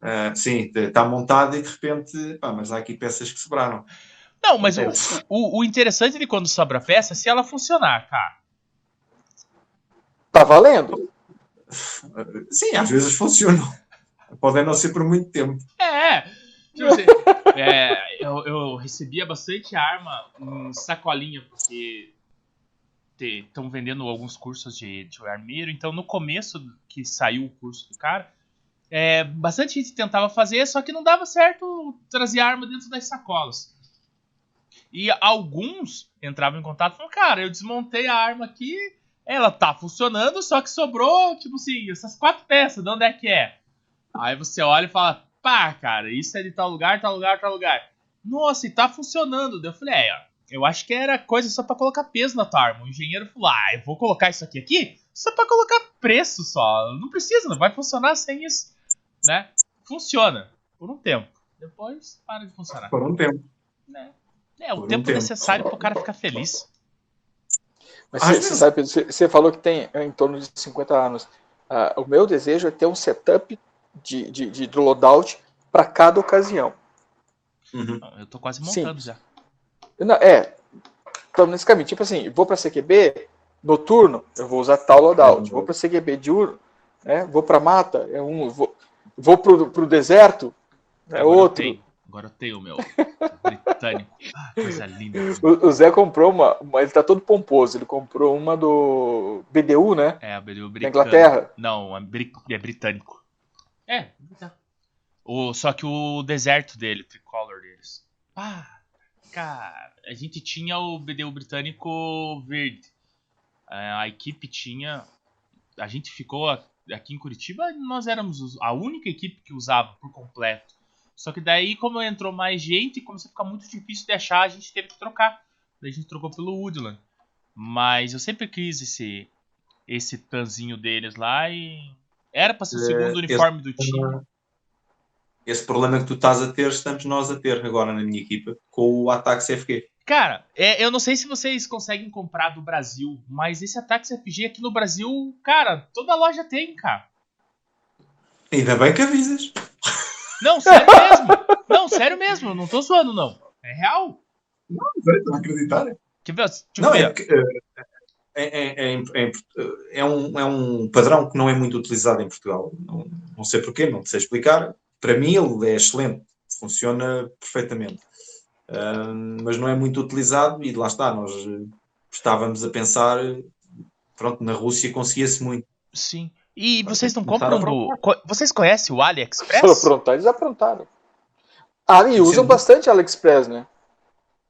Ah, sim, está montado e de repente, pá, mas há aqui peças que sobraram. Não, mas o, o, o interessante de quando sobra peça é se ela funcionar, cara. tá valendo? Sim, às vezes funcionam. Podem não ser por muito tempo. É, tipo assim, é, eu, eu recebia bastante arma em sacolinha, porque estão vendendo alguns cursos de, de armeiro. Então, no começo que saiu o curso do cara, é, bastante gente tentava fazer, só que não dava certo trazer arma dentro das sacolas. E alguns entravam em contato e falavam, cara, eu desmontei a arma aqui, ela tá funcionando, só que sobrou, tipo assim, essas quatro peças, de onde é que é? Aí você olha e fala, pá, cara, isso é de tal lugar, tal lugar, tal lugar. Nossa, e tá funcionando. Eu falei, é, ó, eu acho que era coisa só pra colocar peso na tua arma. O engenheiro falou, ah, eu vou colocar isso aqui aqui só pra colocar preço só. Não precisa, não vai funcionar sem isso, né? Funciona, por um tempo. Depois para de funcionar. Por um tempo. Né? É, o Por um tempo. necessário pro cara ficar feliz. Mas você, vezes- você sabe, você, falou que tem em torno de 50 anos. Ah, o meu desejo é ter um setup de, de, de do loadout para cada ocasião. Uhum. Eu tô quase Sim. montando já. Não, é, estamos nesse caminho. Tipo assim, vou para CQB noturno, eu vou usar tal loadout. Uhum. Vou para CQB diurno, né? vou para mata, é um. Vou, vou pro, pro deserto, é Agora outro. tenho. Agora eu tenho o meu britânico. Ah, coisa linda. O, o Zé comprou uma, uma, ele tá todo pomposo, ele comprou uma do BDU, né? É, o Da britânico. Inglaterra. Não, é, bri- britânico. É, britânico. o, só que o deserto dele, o tricolor deles. Ah, cara, a gente tinha o BDU britânico verde. é, a equipe tinha. A gente ficou aqui em Curitiba, nós éramos a única equipe que usava por completo. Só que daí, como entrou mais gente, começou a ficar muito difícil de achar, a gente teve que trocar. Daí a gente trocou pelo Woodland. Mas eu sempre quis esse esse tanzinho deles lá e era para ser o segundo esse uniforme do time. Esse problema que tu estás a ter, estamos nós a ter agora na minha equipa, com o ataque CFG. Cara, é, eu não sei se vocês conseguem comprar do Brasil, mas esse ataque CFG aqui no Brasil, cara, toda loja tem, cara. Ainda bem que avisas. Não, sério mesmo. Não, sério mesmo, não tô zoando, não. É real. Não, não acreditar. Quer ver? Deixa eu Não, ver. é, porque, é, é, é, é, é um, é um padrão que não é muito utilizado em Portugal. Não, não sei porquê, não sei explicar. Para mim, ele é excelente, funciona perfeitamente. Mas não é muito utilizado e lá está, nós eh, estávamos a pensar, pronto, na Rússia conseguia-se muito. Sim. E vocês não compram a do. Vocês conhecem o Para AliExpress? aprontar, eles aprontaram. Ah, e usam Sim. bastante AliExpress, né?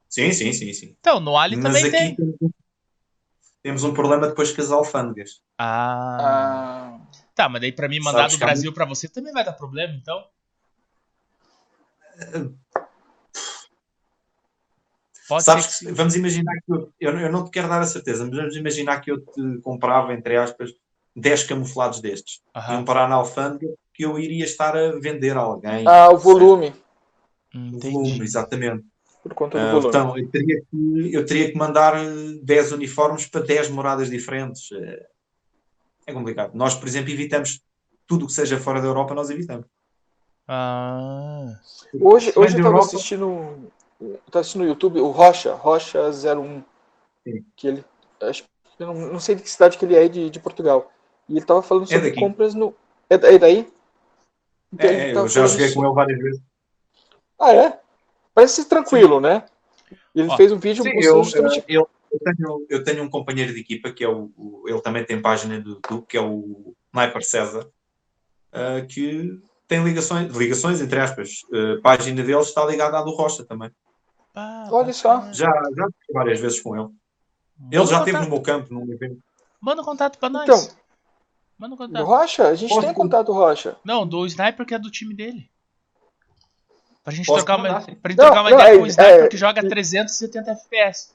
Sim, sim, sim, sim. Então, no Ali Mas também aqui tem. temos, um- problema depois com as alfândegas. Ah. Ah, Tá, mas daí pra mim mandar Sabes do que há Brasil pra você também vai dar problema, então? Pode Sabes ser que, que vamos imaginar que eu, eu, eu não te quero dar a certeza, mas vamos imaginar que eu te comprava, entre aspas, 10 camuflados destes. Aham. Iam parar na alfândega que eu iria estar a vender a alguém. ah, o volume. O volume, exatamente. Por conta do Ah, volume. então, eu teria, que, eu teria que mandar eh, 10 uniformes para 10 moradas diferentes. Eh, É complicado. Nós, por exemplo, evitamos tudo o que seja fora da Europa, nós evitamos. Ah. Hoje, Mas hoje eu tava Europa- assistindo. Tava assistindo no YouTube o Rocha, Rocha 01. Sim. Que ele. Acho, eu não, não sei de que cidade que ele é de, de Portugal. E ele tava falando sobre daqui. compras no. É, é daí? Então, ele É, eu já falando joguei so- com ele várias vezes. Ah, é? Parece tranquilo, né? E ele Ó, fez um vídeo Sim, eu, justamente. eu, eu tenho, eu tenho um companheiro de equipa que é o, o- ele também tem página do YouTube, que é o Sniper César, ah, que tem ligações, ligações entre aspas. A página dele está ligada à do Rocha também. Ah, Olha só. Já, já várias vezes com ele. Ele Manda já um esteve no meu campo num evento. Manda um contato pra nós. Então, Manda um do contato. Rocha? A gente Posso- tem contato do Rocha. Não, do Sniper que é do time dele. Pra gente Posso trocar uma, mandar, sim. pra gente Não, trocar uma não, ideia é- com o Sniper é- que joga 370 FPS.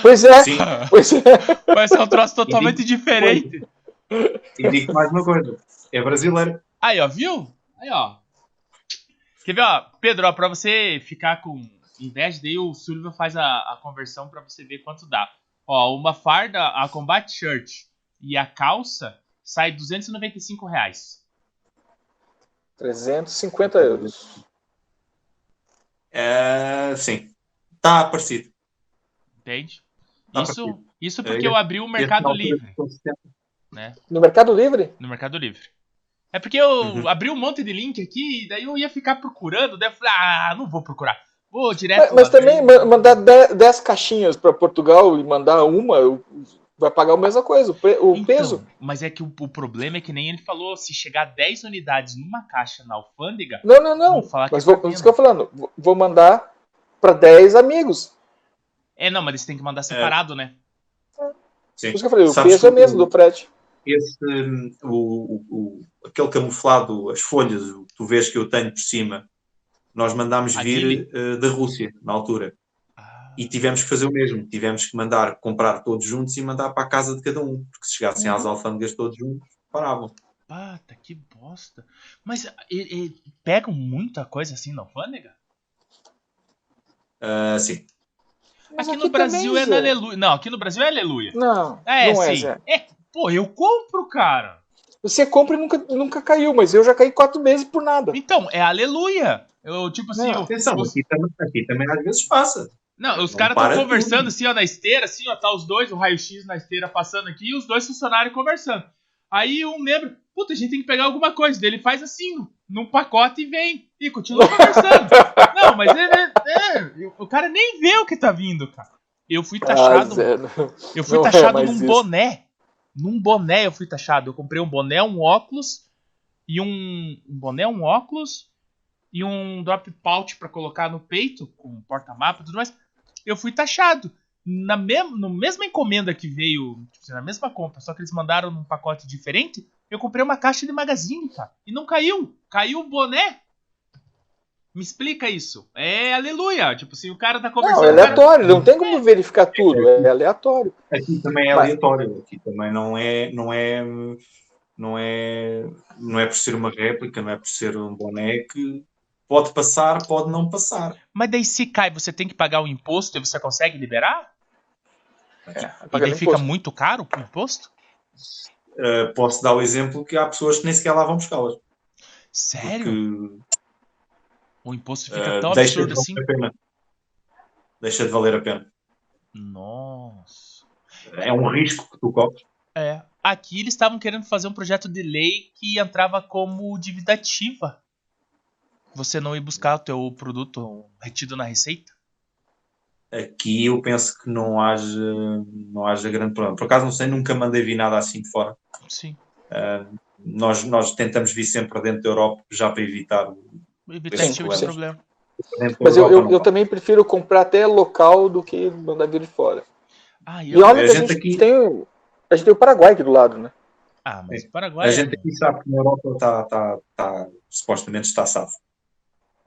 Pois é, Sim, pois é. Vai ser um troço totalmente diferente. e digo mais uma coisa: é brasileiro. Aí, ó, viu? Aí, ó. Quer ver, ó? Pedro, ó, pra você ficar com inveja, daí o Sullivan faz a, a conversão pra você ver quanto dá. Ó, uma farda, a Combat Shirt e a calça sai 295 reais. 350 euros. É, sim, está parecido. Entende? Tá Isso, parecido. isso É, porque eu abri o Mercado Livre, né? No Mercado Livre? No Mercado Livre. É porque eu Uhum. abri um monte de link aqui, daí eu ia ficar procurando, daí eu falei, ah, não vou procurar. Vou Mas, direto. mas lá, também mandar 10 caixinhas para Portugal e mandar uma, eu- vai pagar a mesma coisa, o, pre- o Então, peso. Mas é que o, o problema é que nem ele falou, se chegar 10 unidades numa caixa na alfândega, Não, não, não. Falar que Mas tá vou, isso que eu tô falando. Vou- mandar para 10 amigos. é não, mas você tem que mandar separado, né? Sim. Por isso que eu falei, o peso é que mesmo do frete. esse, hum, o, o- o- aquele camuflado, as folhas, que tu vês que eu tenho por cima, nós mandámos vir eh, da Rússia na altura. E tivemos que fazer o mesmo. Tivemos que mandar comprar todos juntos e mandar para a casa de cada um. Porque se chegassem Uhum. às alfândegas todos juntos, paravam. pata, que bosta. Mas e- e pegam muita coisa assim na alfândega? Ah, sim. Mas aqui no Brasil é na Zé. Aleluia. Não, aqui no Brasil é Aleluia. Não, É, não é, sim. Zé. É, pô, eu compro, cara. Você compra e nunca, nunca caiu, mas eu já caí quatro meses por nada. Então, é Aleluia. Eu, tipo assim, Não, eu- Atenção, os- aqui também, aqui também às vezes passa. Não, os caras para estão conversando tudo. assim, ó, na esteira, assim, ó, tá os dois, o raio-x na esteira passando aqui e os dois funcionários conversando. Aí um lembra, puta, a gente tem que pegar alguma coisa. Daí ele faz assim, num pacote e vem. E continua conversando. Não, mas ele, é, o cara nem vê o que tá vindo, cara. Eu fui Ah, taxado, não. eu fui não é taxado mais num isso. boné. Num boné eu fui taxado. Eu comprei um boné, um óculos e um, um boné, um óculos e um drop pouch pra colocar no peito, com porta-mapa e tudo mais. Eu fui taxado. na, mesma, na mesma encomenda que veio, tipo, na mesma compra, só que eles mandaram num pacote diferente, eu comprei uma caixa de magazine, cara. E não caiu. Caiu o boné. Me explica isso. É aleluia. Tipo assim, o cara tá conversando. Não, é aleatório, cara... não tem como verificar tudo, é aleatório. Aqui também é aleatório, aqui também não é, não é, não é, não é por ser uma réplica, não é por ser um boné que pode passar, pode não passar. Mas daí se cai, você tem que pagar o imposto e você consegue liberar? É, daí fica muito caro o imposto? Uh, posso dar o exemplo que há pessoas que nem sequer lá vão buscá-las. Sério? Porque o imposto fica uh, tão absurdo de assim. Deixa de valer a pena. Nossa. É um risco que tu corres. É. Aqui eles estavam querendo fazer um projeto de lei que entrava como dívida ativa. Você não ir buscar o teu produto retido na receita? Aqui eu penso que não haja, não haja grande problema. Por acaso não sei, nunca mandei vir nada assim de fora. Sim. Uh, nós, nós tentamos vir sempre dentro da Europa já para evitar Evitar esse tipo de problema. Mas eu, eu, eu, também prefiro comprar até local do que mandar vir de fora. Ah, e, olha que a gente, aqui... tem, a gente tem o Paraguai aqui do lado, né? Ah, mas o Paraguai. A gente aqui sabe que na Europa está, tá, tá, supostamente está salvo.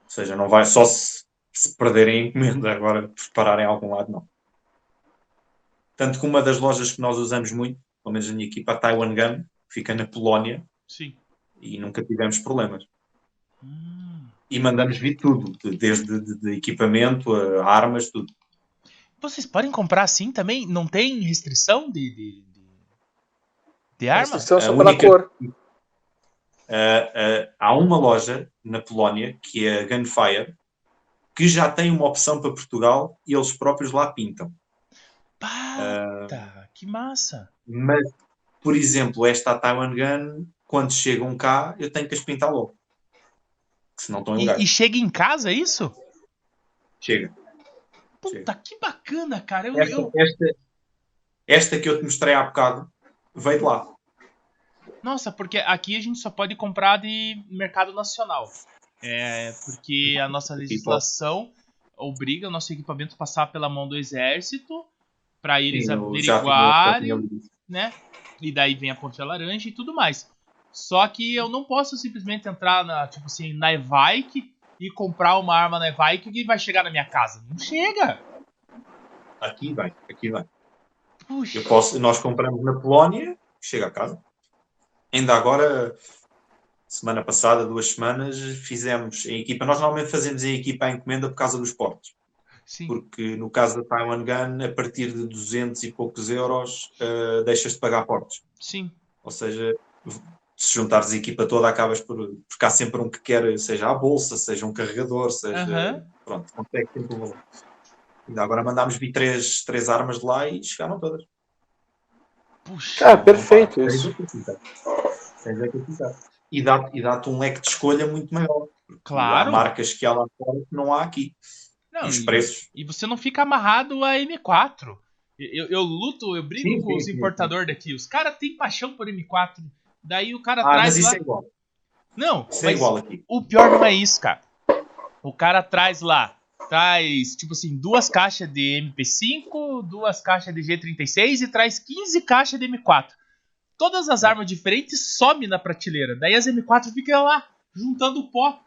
Ou seja, não vai só se, se perderem encomenda agora prepararem algum lado, não. Tanto que uma das lojas que nós usamos muito, pelo menos a minha equipa, a Taiwan Gun, fica na Polónia. Sim. E nunca tivemos problemas. Hum e mandamos vir tudo, desde de, de equipamento a armas, tudo. Vocês podem comprar assim também? Não tem restrição de, de, de, de arma? Restrição só pela única... cor. Uh, uh, há uma loja na Polónia, que é a Gunfire, que já tem uma opção para Portugal e eles próprios lá pintam. Pata, uh, que massa! Mas, por exemplo, esta Taiwan Gun, quando chegam cá, eu tenho que as pintar logo se não estão em lugar. E, e chega em casa, é isso? Chega. Puta, chega. que bacana, cara. Eu, esta, eu... Esta, esta que eu te mostrei há bocado veio de lá. Nossa, porque aqui a gente só pode comprar de mercado nacional. É, porque a nossa legislação obriga o nosso equipamento a passar pela mão do exército para eles averiguarem, né? E daí vem a ponte laranja e tudo mais. Só que eu não posso simplesmente entrar na, tipo assim, na Evike e comprar uma arma na Evike que vai chegar na minha casa. Não chega. Aqui vai, aqui vai. Puxa. Eu posso, nós compramos na Polónia, chega a casa. Ainda agora, semana passada, duas semanas, fizemos em equipa. Nós normalmente fazemos em equipa a encomenda por causa dos portos. Sim. Porque no caso da Taiwan Gun, a partir de 200 e poucos euros, uh, deixas de pagar portos. Sim. Ou seja, se juntares a equipa toda, acabas por. Porque há sempre um que quer, seja a bolsa, seja um carregador, seja. Uhum. Pronto, consegue sempre um valor. Ainda agora mandámos vir três, três armas de lá e chegaram todas. Puxa, ah, perfeito isso. Tens é que E dá-te dá um leque de escolha muito maior. Claro. Há marcas que há lá fora que não há aqui. Não, e os preços. E você não fica amarrado a M4. Eu, eu luto, eu brigo sim, com sim, os importadores daqui. Os caras têm paixão por M4. Daí o cara ah, traz. Mas isso lá... é igual. Não, isso é igual aqui. O pior não é isso, cara. O cara traz lá. Traz, tipo assim, duas caixas de MP5, duas caixas de G36 e traz 15 caixas de M4. Todas as armas diferentes some na prateleira. Daí as M4 ficam lá, juntando pó.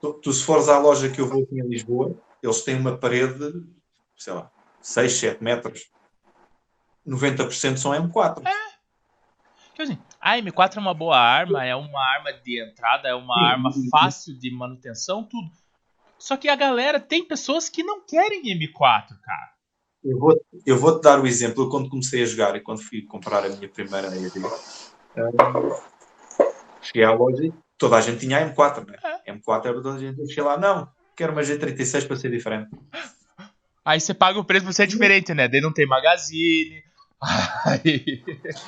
Tu, tu, se fores à loja que eu vou aqui em Lisboa, eles têm uma parede, sei lá, 6, 7 metros. 90% são M4. É. Tipo assim, a M4 é uma boa arma, é uma arma de entrada, é uma arma fácil de manutenção, tudo. Só que a galera tem pessoas que não querem M4, cara. Eu vou, eu vou te dar o exemplo. Eu, quando comecei a jogar e quando fui comprar a minha primeira AED, um, cheguei à loja e toda a gente tinha a M4, né? É. M4 era toda a gente. Eu cheguei lá, não, quero uma G36 para ser diferente. Aí você paga o preço para ser diferente, né? Daí não tem magazine,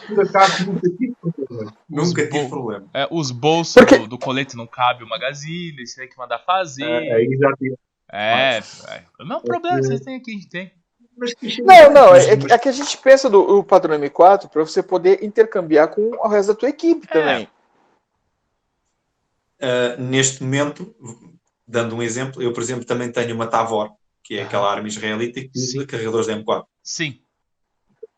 por acaso nunca tive problema. Nunca tive problema. É, os bolsos Porque... do, do, colete não cabe o magazine, você tem que mandar fazer. É, aí já tive. É, é. Não é um problema que vocês têm aqui, a gente tem. Não, não, é, é, que a gente pensa do o padrão M4 para você poder intercambiar com o resto da tua equipe é. também. Uh, neste momento, dando um exemplo, eu, por exemplo, também tenho uma Tavor que é aquela arma israelita que usa carregadores de M4. Sim.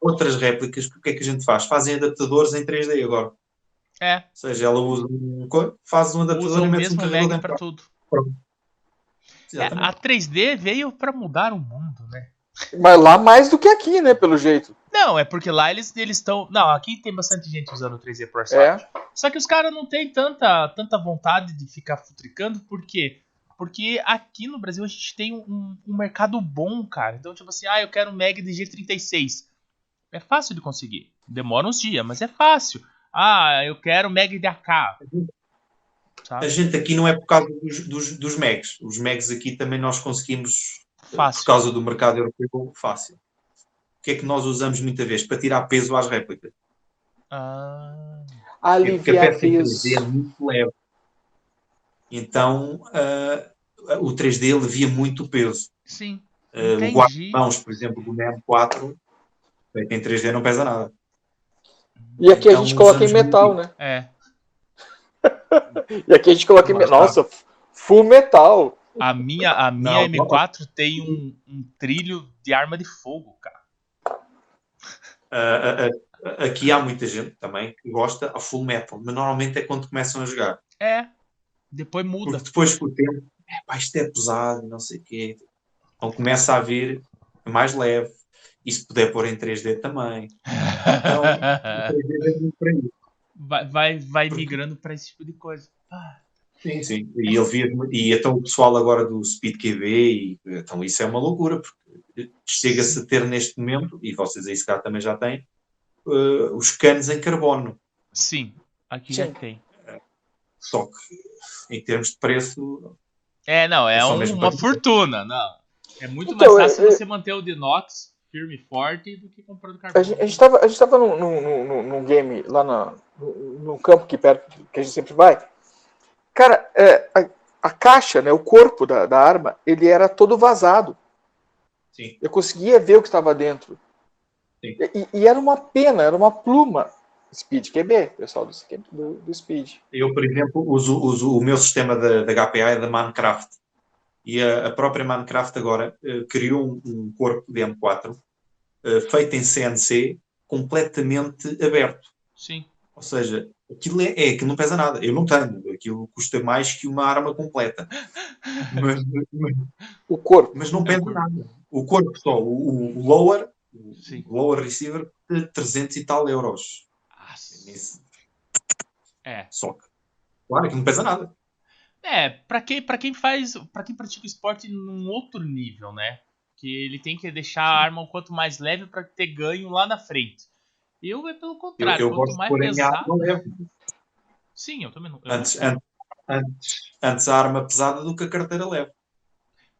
Outras réplicas, o que é que a gente faz? Fazem adaptadores em 3D agora. É. Ou seja, ela usa um, faz um adaptador Usa o e mete um mesmo carregador M4. tudo. É, a 3D veio pra mudar o mundo, né? Mas lá mais do que aqui, né? Pelo jeito. Não, é porque lá eles estão. Não, aqui tem bastante gente usando o 3D Pro. É. Só que os caras não têm tanta, tanta vontade de ficar futricando, por quê? Porque aqui no Brasil a gente tem um, um mercado bom, cara. Então, tipo assim, ah, eu quero um Meg de G36. É fácil de conseguir. Demora uns dias, mas é fácil. Ah, eu quero Meg de AK. A Sabe? gente aqui não é por causa dos, dos, dos megs. Os megs aqui também nós conseguimos, Fácil. por causa do mercado europeu, fácil. O que é que nós usamos muitas vezes? Para tirar peso às réplicas. Ah, a Aliviar em peso. 3D é muito leve. Então, ah, o 3D alivia muito o peso. sim. Ah, o guarda-mãos, por exemplo, do NEM 4, feito em 3D não pesa nada. E aqui a Então, gente coloca em metal, muito. né? É. E aqui a gente coloca em metal. Nossa, full metal. A minha, a minha Não, M4 tem um, um trilho de arma de fogo, cara. Ah, ah, ah, aqui há muita gente também que gosta a full metal, mas normalmente é quando começam a jogar. É. Depois muda. Porque depois com o tempo, é, pá, isto é pesado, não sei o quê. Então começa a vir mais leve. E se puder pôr em 3D também. Então, o 3D vem muito por aí. vai, vai, vai migrando pra esse tipo de coisa. Ah, Sim, sim. E, ele via, e então o pessoal agora do Speed QB, e, então isso é uma loucura, porque chega-se a ter neste momento, e vocês aí se calhar também já têm, eh, os canos em carbono. sim, aqui já tem. Só que em termos de preço, É, não, é É um- uma pra- fortuna, não. É muito Então, mais fácil é- você manter o de inox firme e forte do que comprando carbono. a gente tava, a gente tava num, num, num- num game lá na, num num campo aqui perto, que a gente sempre vai. Cara, é, a, a caixa, né, o corpo da, da arma, ele era todo vazado. sim. Eu conseguia ver o que estava dentro. Sim. E, e era uma pena, era uma pluma. Speed QB, pessoal do, do, do Speed. Eu, por exemplo, uso, uso o meu sistema da, da HPA é da Minecraft. E a, a própria Minecraft agora eh, criou um, um corpo de M4 eh, feito em CNC completamente aberto. Sim. Ou seja, aquilo é, é aquilo não pesa nada. Eu não tenho. Aquilo custa mais que uma arma completa. Mas, mas, O corpo. mas não pesa nada. O corpo só, o, o lower, o lower receiver, de 300 e tal euros. Nossa. Nesse- É. Só que, claro, que não pesa nada. É, pra quem, pra quem faz. para quem pratica esporte num outro nível, né? Que ele tem que deixar a arma o quanto mais leve pra ter ganho lá na frente. Eu é pelo Eu, contrário, eu quanto gosto de mais pesado. arma leve. Sim, eu também não. eu Antes, não- antes, antes, antes a arma pesada do que a carteira leve.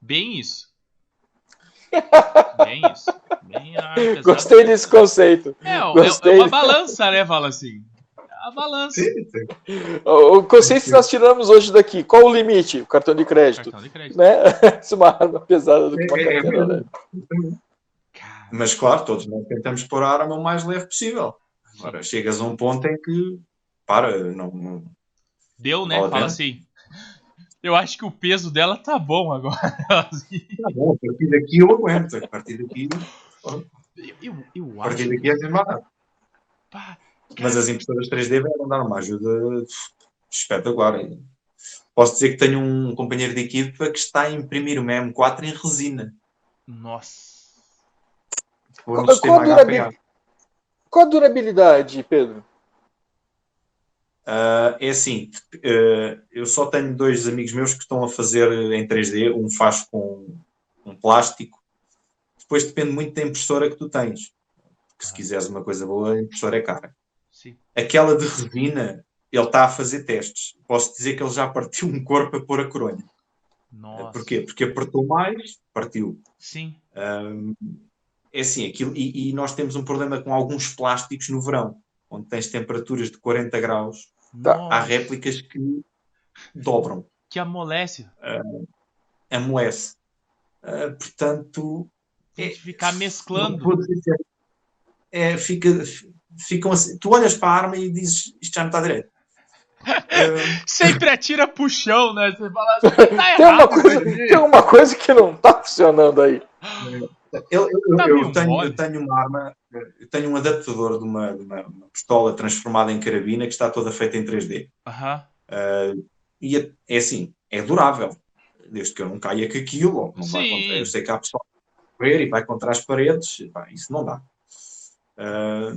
Bem isso. Bem isso. Bem a arma pesada. Gostei desse conceito. É, é- é uma balança, né? Fala assim. A balança. O, o conceito que nós tiramos hoje daqui, qual o limite? O cartão de crédito. Cartão de crédito. Né? Uma arma pesada do que uma É, é carteira leve. Mas claro, todos nós tentamos pôr a arma o mais leve possível. Agora chegas a um ponto em que para, não, não- Deu, né? Fala né? assim. Eu acho que o peso dela tá bom agora. Tá bom, a partir daqui eu aguento, a partir daqui, eu, eu, eu a partir acho. daqui é desmarado. pá, Mas as impressoras 3D vão dar uma ajuda espetacular. Posso dizer que tenho um companheiro de equipa que está a imprimir uma M4 em resina. Nossa. Um Qual- sistema qual durabil-. Qual a durabilidade, Pedro? Ah, é assim, ah, eu só tenho dois amigos meus que estão a fazer em 3D, um faz com um plástico, depois depende muito da impressora que tu tens. Porque se quiseres uma coisa boa, a impressora é cara. Sim. Aquela de resina, ele está a fazer testes. Posso dizer que ele já partiu um corpo a pôr a coronha. Nossa. Porquê? Porque apertou mais, partiu. Sim. Hum, é assim, aquilo, e, e nós temos um problema com alguns plásticos no verão, onde tens temperaturas de 40 graus, Tá. há Nossa, réplicas que dobram, que amolece. amolece. Ah, portanto, Tem que ficar mesclando. é, é, fica, ficam assim, tu olhas para a arma e dizes isto já não está direito. Sempre atira pro chão, né? Você fala assim, tá Tem uma, errado coisa, aqui. tem uma coisa que não tá funcionando aí. Eu, eu- eu- eu tenho, eu tenho uma arma, eu tenho um adaptador de uma, de uma- uma pistola transformada em carabina que está toda feita em 3D. Aham. E é, é assim, é durável. Desde que eu não caia com aquilo, não vai contra, eu sei que há pessoal correr e vai contra as paredes, pá, isso não dá. Ah,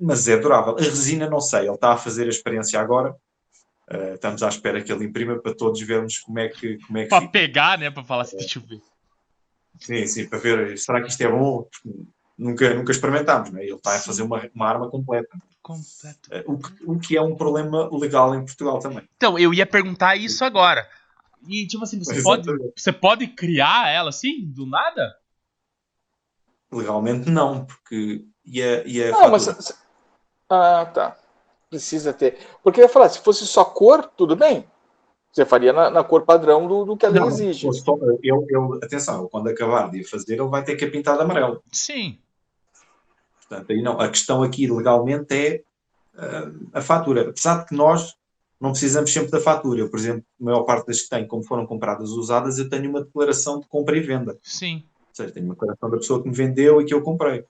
mas é durável. A resina, não sei, ele está a fazer a experiência agora. Ah, estamos à espera que ele imprima para todos vermos como é que, como é que Pra fica. pegar, né? Pra falar assim, deixa eu ver. Sim, sim, para ver, será que isto é bom? Nunca, nunca experimentámos, né? ele está a fazer uma, uma arma completa. Completo. Ah, O que, o que é um problema legal em Portugal também. Então, eu ia perguntar isso agora. E, tipo assim, você pode, você pode criar ela assim, do nada? Legalmente não, porque ia, ia Não, mas. faturar. Ah, tá. Precisa ter. Porque eu ia falar, se fosse só cor, tudo bem. Você faria na, na cor padrão do, do que a lei exige. eu eu- atenção, quando acabar de fazer, ele vai ter que a pintar de amarelo. Sim. Portanto, aí não. A questão aqui legalmente é ah, a fatura. Apesar de que nós não precisamos sempre da fatura. Eu, por exemplo, a maior parte das que tenho, como foram compradas usadas, eu tenho uma declaração de compra e venda. Sim. Ou seja, tenho uma declaração da pessoa que me vendeu e que eu comprei.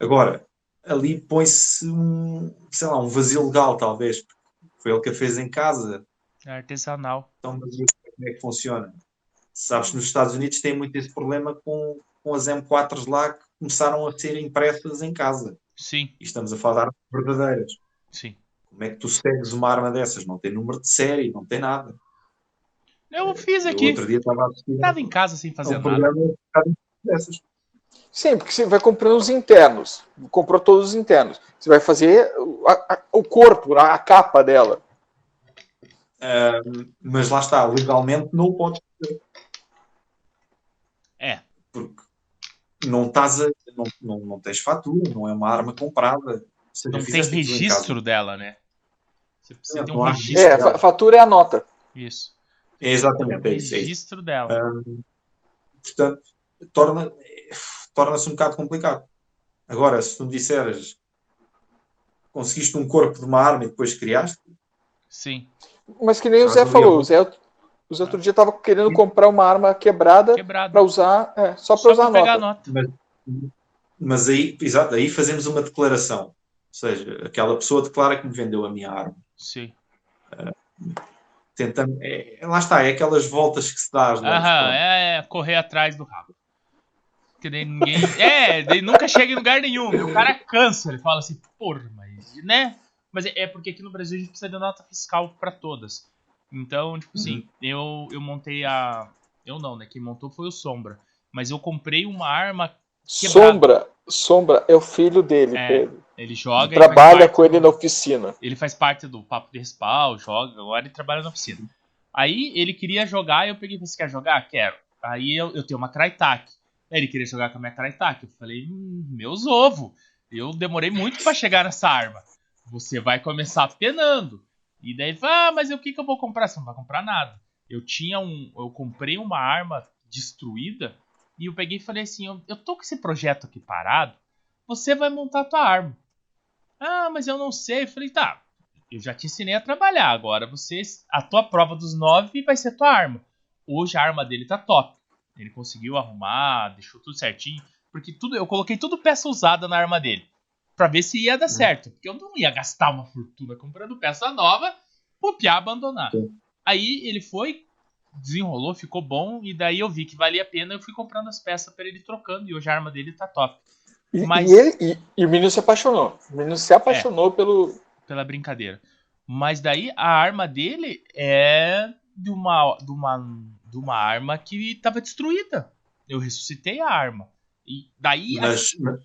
Agora, ali põe-se um, sei lá, um vazio legal, talvez. porque Foi ele que a fez em casa. É artesanal. Então, mas como é que funciona? Sabes que nos Estados Unidos tem muito esse problema com, com as M4s lá que começaram a ser impressas em casa. Sim. E estamos a falar de verdadeiras. Sim. Como é que tu segues uma arma dessas? Não tem número de série, não tem nada. Eu fiz Eu aqui. outro dia estava a em casa sem fazer um nada. dessas. Sim, porque você vai comprando os internos. Comprou todos os internos. Você vai fazer o- a- a- o corpo, a, a capa dela. Ah, mas lá está, legalmente não o podes fazer. É. Porque não estás a. Não, não, não tens fatura, não é uma arma comprada. Seja, Não tem registro dela, né? Você precisa É, não um registro. É, fa- fatura é a nota. Isso. É Um exatamente, é isso. É isso. registro dela. Portanto, torna, torna-se um bocado complicado. Agora, se tu me disseres conseguiste um corpo de uma arma e depois criaste, Sim. Mas que nem o Zé falou. O Zé, o Zé outro dia estava querendo comprar uma arma quebrada para usar, é, só para usar pra a pegar nota. a nota. mas aí, exato, aí fazemos uma declaração. Ou seja, aquela pessoa declara que me vendeu a minha arma. Sim. Tentamos, é, lá está, é aquelas voltas que se dá às. Aham, é, é correr atrás do rabo. Que daí ninguém. É, daí nunca chega em lugar nenhum. O cara cansa, ele fala assim, porra, mas. né? Mas é, é porque aqui no Brasil a gente precisa de nota fiscal pra todas. Então, tipo assim, eu, eu montei a. Eu não, né? Quem montou foi o Sombra. Mas eu comprei uma arma. Quebrado. Sombra, Sombra é o filho dele, É, Pedro. Ele joga. e faz Trabalha com ele do- na oficina. Ele faz parte do papo de respawn, joga, agora ele trabalha na oficina. Aí ele queria jogar e eu peguei, você quer jogar? Quero. Aí eu, eu tenho uma Crytek. Aí ele queria jogar com a minha Crytek. Eu falei, hum, meus ovos. Eu demorei muito pra chegar nessa arma. Você vai começar penando. E daí ah, mas o que, que eu vou comprar? Você não vai comprar nada. Eu tinha um. Eu comprei uma arma destruída e eu peguei e falei assim: eu, eu tô com esse projeto aqui parado. Você vai montar a tua arma. Ah, mas eu não sei. Eu falei, tá, eu já te ensinei a trabalhar. Agora você. A tua prova dos nove vai ser tua arma. Hoje a arma dele tá top. Ele conseguiu arrumar, deixou tudo certinho. Porque tudo, eu coloquei tudo peça usada na arma dele. Pra ver se ia dar certo. Porque eu não ia gastar uma fortuna comprando peça nova pro Piá abandonar. Sim. Aí ele foi, desenrolou, ficou bom. E daí eu vi que valia a pena. Eu fui comprando as peças pra ele trocando. E hoje a arma dele tá top. E, Mas- e ele, e, e o menino se apaixonou. O menino se apaixonou pelo. pela brincadeira. Mas daí a arma dele é de uma, de uma, de uma arma que estava destruída. Eu ressuscitei a arma. E daí a- Mas, mas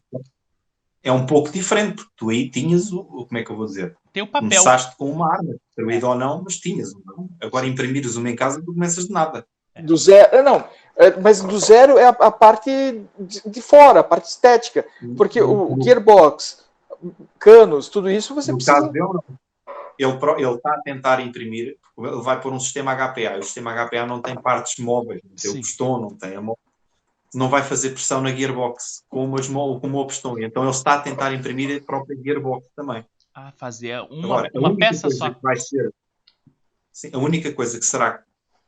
é um pouco diferente, porque tu aí tinhas o. Como é que eu vou dizer? tem o papel. Começaste com uma arma, destruída ou não, mas tinhas uma. Agora imprimires uma em casa, tu começas de nada. Do zero. Não, é, mas do zero é a, a parte de, de fora, a parte estética. Porque o, o No- gearbox, canos, tudo isso você no precisa. caso dele. Ele, está a tentar imprimir, ele vai pôr um sistema HPA. O sistema HPA não tem partes móveis, não tem Sim. o pistão, não tem a mão. Não vai fazer pressão na gearbox como, as mó- como o pistão. Então ele está a tentar imprimir a própria gearbox também. a fazer uma, Agora, uma peça só. vai ser Sim, a única coisa que será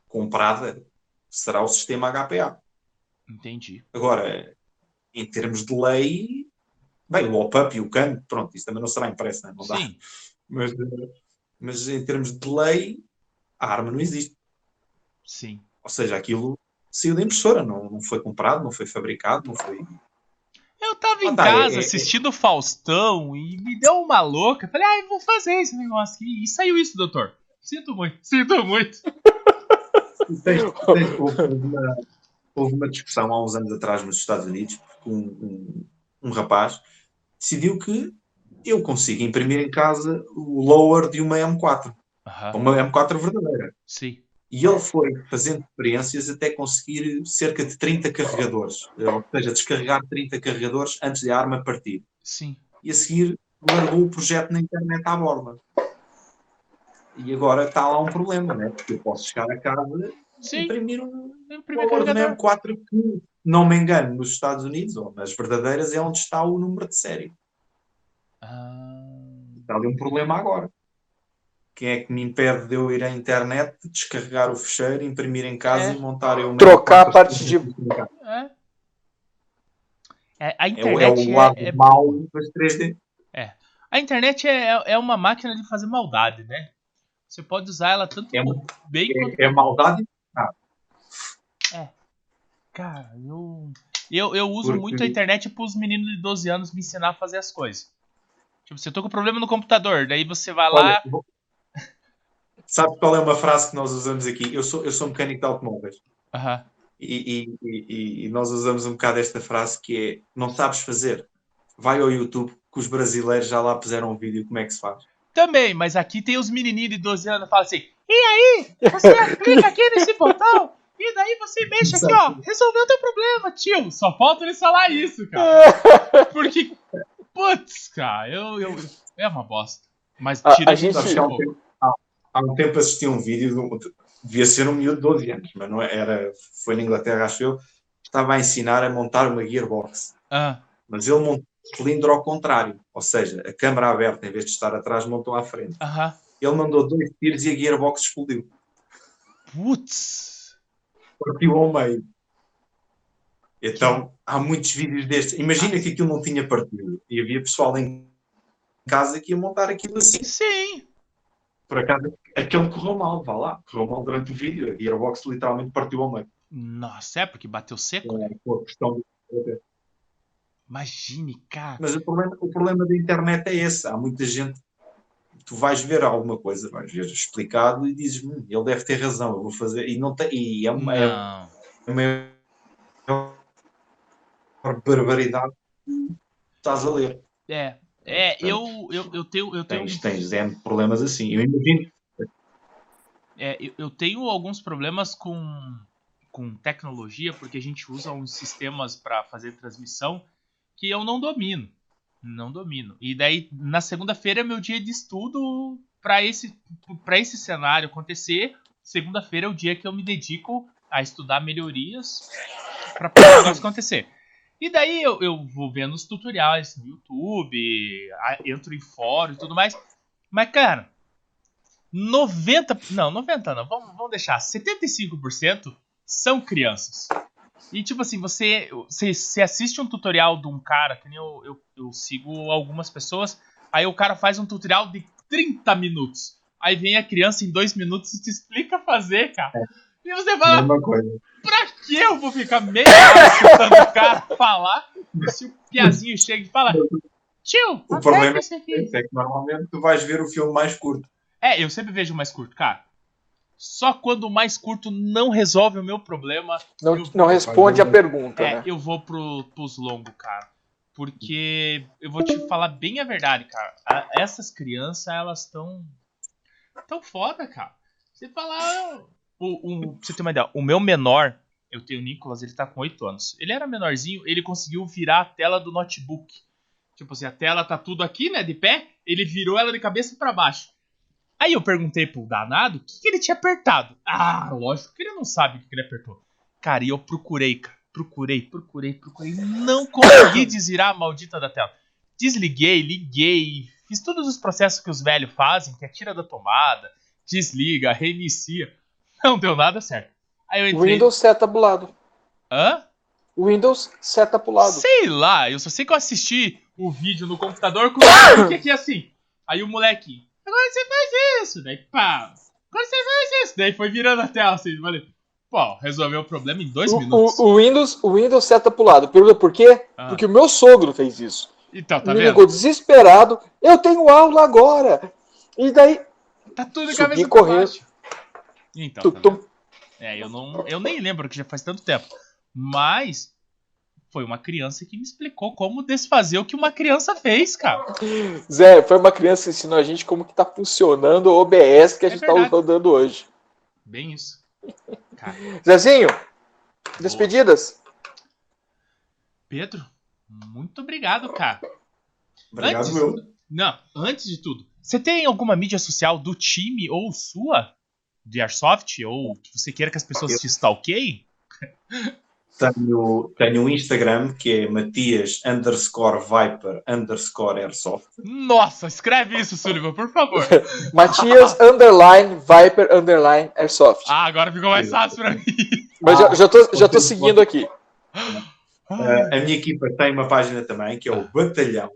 comprada será o sistema HPA. Entendi. Agora, em termos de lei, bem, o OPUP e o CAN, pronto, isso também não será impresso, né? não dá. Sim. Mas, mas em termos de lei, a arma não existe. Sim. Ou seja, aquilo saiu da impressora, não, não foi comprado, não foi fabricado, não foi. Eu tava em Ah, tá, casa é- é- assistindo o Faustão e me deu uma louca. Falei, ai, vou fazer esse negócio aqui. E saiu isso, doutor. Sinto muito, sinto muito. Houve, uma, houve uma discussão há uns anos atrás nos Estados Unidos, porque um, um, um rapaz decidiu que eu consigo imprimir em casa o lower de uma M4, Aham, uma M4 verdadeira. sim. E ele foi fazendo experiências até conseguir cerca de 30 carregadores, ou seja, descarregar 30 carregadores antes de a arma partir. Sim. E a seguir largou o projeto na internet à borda. E agora está lá um problema, né? porque eu posso chegar a casa e Sim. imprimir um da carregador. M4 que, não me engano, nos Estados Unidos ou nas verdadeiras é onde está o número de série. Ah, Está ali um problema agora. Quem é que me impede de eu ir à internet, descarregar o fecheiro, imprimir em casa É. e montar eu Trocar M4 a parte de- é. É, a É, o- é internet o é, lado é- mau das 3D. a internet é, é- é uma máquina de fazer maldade, né? Você pode usar ela tanto É, bem quanto é, é maldade. Cara, eu. Eu, eu uso Porque- muito a internet pros meninos de 12 anos me ensinar a fazer as coisas. Tipo, você tô com problema no computador, daí você vai lá. Olha, vou- Sabe qual é uma frase que nós usamos aqui? Eu sou, eu sou mecânico de automóveis. Aham. E, e- e- e nós usamos um bocado esta frase que é não sabes fazer, vai ao YouTube que os brasileiros já lá puseram um vídeo como é que se faz. Também, mas aqui tem os menininhos de 12 anos que falam assim: e aí? Você clica aqui nesse botão e daí você mexe aqui, ó. Resolveu o teu problema, tio. Só falta eles falar isso, cara. Porque, putz, cara, eu, eu. É uma bosta. Mas A- tira a gente- que há um há, um tempo assisti um vídeo, de um- devia ser um miúdo de 12 anos, mas não é- era, foi na Inglaterra, acho eu, estava a ensinar a montar uma gearbox. Ah, Mas ele montou o cilindro ao contrário, ou seja, a câmara aberta, em vez de estar atrás, montou à frente. aham. Ele mandou dois tiros e a gearbox explodiu. Putz. partiu ao meio. Então, há muitos vídeos destes. Imagina que aquilo não tinha partido e havia pessoal em casa que ia montar aquilo assim. Sim. Por acaso, aquele correu mal, vá lá, correu mal durante o vídeo. A Gearbox literalmente partiu ao meio. Nossa, é porque bateu seco? É, a questão do- Imagine, cara. Mas o problema, o problema da internet é esse. Há muita gente. Tu vais ver alguma coisa, vais ver explicado e dizes, hum, ele deve ter razão, eu vou fazer. E, não tem, e é uma, é Não. a maior barbaridade que estás a ler. É. É, eu, eu, eu tenho. Eu tenho Tens, tens N problemas assim. Eu imagino. É, eu, eu tenho alguns problemas com, com tecnologia, porque a gente usa uns sistemas para fazer transmissão que eu não domino. Não domino. E daí, na segunda-feira, é meu dia de estudo para esse, pra esse cenário acontecer. Segunda-feira é o dia que eu me dedico a estudar melhorias para o negócio acontecer. E daí eu, eu vou vendo os tutoriais no YouTube, entro em fórum e tudo mais. Mas, cara, 90. Não, 90 não. Vamos, vamos deixar. 75% são crianças. E tipo assim, você, você, você assiste um tutorial de um cara, que nem eu, eu, eu sigo algumas pessoas, aí o cara faz um tutorial de 30 minutos. Aí vem a criança em 2 minutos e te explica fazer, cara. E você fala, Mesma coisa. Pra que eu vou ficar meia hora escutando o cara falar se o piazinho chega e fala, tio, O problema aqui. É que normalmente tu vais ver o filme mais curto. É, eu sempre vejo o mais curto, cara. Só quando o mais curto não resolve o meu problema, Não, Eu- não responde a pergunta, é, né? eu vou pro, pros longos, cara. Porque eu vou te falar bem a verdade, cara. A- essas crianças, elas estão. tão foda, cara. Você falar. O, o, pra você ter uma ideia, o meu menor, eu tenho o Nicolas, ele tá com 8 anos. Ele era menorzinho, ele conseguiu virar a tela do notebook. Tipo assim, a tela tá tudo aqui, né, de pé, ele virou ela de cabeça pra baixo. Aí eu perguntei pro danado o que, que ele tinha apertado. Ah, lógico que ele não sabe o que, que ele apertou. Cara, e eu procurei, cara. Procurei, procurei, procurei. Não consegui desvirar a maldita da tela. Desliguei, liguei, fiz todos os processos que os velhos fazem, que é tira da tomada, desliga, reinicia. Não deu nada certo. Aí eu entrei. Windows seta pro lado. Hã? Windows seta pro lado. Sei lá, eu só sei que eu assisti o vídeo no computador com o que aqui assim. Aí o moleque, agora você faz isso, daí pá. Agora você faz isso, daí foi virando a tela assim, falei, pô, resolveu o problema em dois O, minutos. o- o Windows, o Windows seta pro lado. Pergunta por quê? Ah. Porque o meu sogro fez isso. Então, tá Me vendo? ligou desesperado. Eu tenho aula agora. E daí, Tá tudo Subi cabeça correndo. Então, tu, tá? É, eu não, eu nem lembro que já faz tanto tempo. Mas foi uma criança que me explicou como desfazer o que uma criança fez, cara. Zé, foi uma criança que ensinou a gente como que tá funcionando o OBS que a É gente verdade. tá rodando hoje. Bem isso. Cara, Zezinho, despedidas? Pedro, muito obrigado, cara. Obrigado, Antes- meu. Não, antes de tudo, você tem alguma mídia social do time ou sua de Airsoft ou que você queira que as pessoas Eu- te stalkeiem? Tenho, tenho um Instagram que é Matias underscore Viper underscore Airsoft. Nossa, escreve isso, Sullivan, por favor. Matias underline Viper underline Airsoft. Ah, agora ficou mais fácil pra mim. Mas já, já, tô, já tô seguindo aqui. Uh, a minha equipa tem uma página também que é o Batalhão.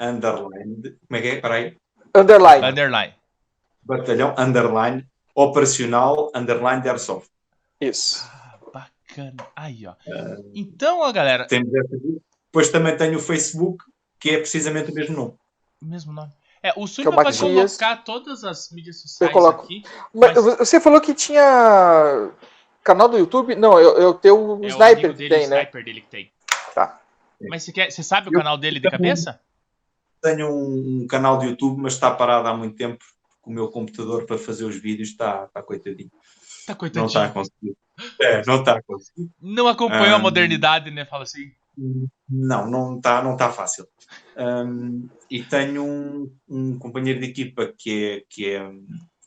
Underline. Como é que é? Espera aí. Underline. Underline. Batalhão Underline Operacional Underline de Airsoft. Isso. Ah, bacana. Aí, ó. Então, ó, galera, Temos essa aqui. Depois também tenho o Facebook, que é precisamente o mesmo nome. mesmo nome. É, o é o vai Matias. colocar todas as mídias sociais coloco. aqui. Mas Mas- você falou que tinha canal do YouTube? Não, eu, eu tenho o É o Sniper amigo que dele, tem, o né? sniper dele que tem. Tá. Mas você, quer, você sabe o Eu- canal dele de cabeça? Tenho um, um canal de YouTube, mas está parado há muito tempo. O meu computador para fazer os vídeos está, está coitadinho. Tá Não coitadinho. está a conseguir. É, não está a conseguir. Não acompanhou a Ah. modernidade, né? Fala assim. Não, não está não tá fácil. Um, e tenho um, um companheiro de equipa que é, que é,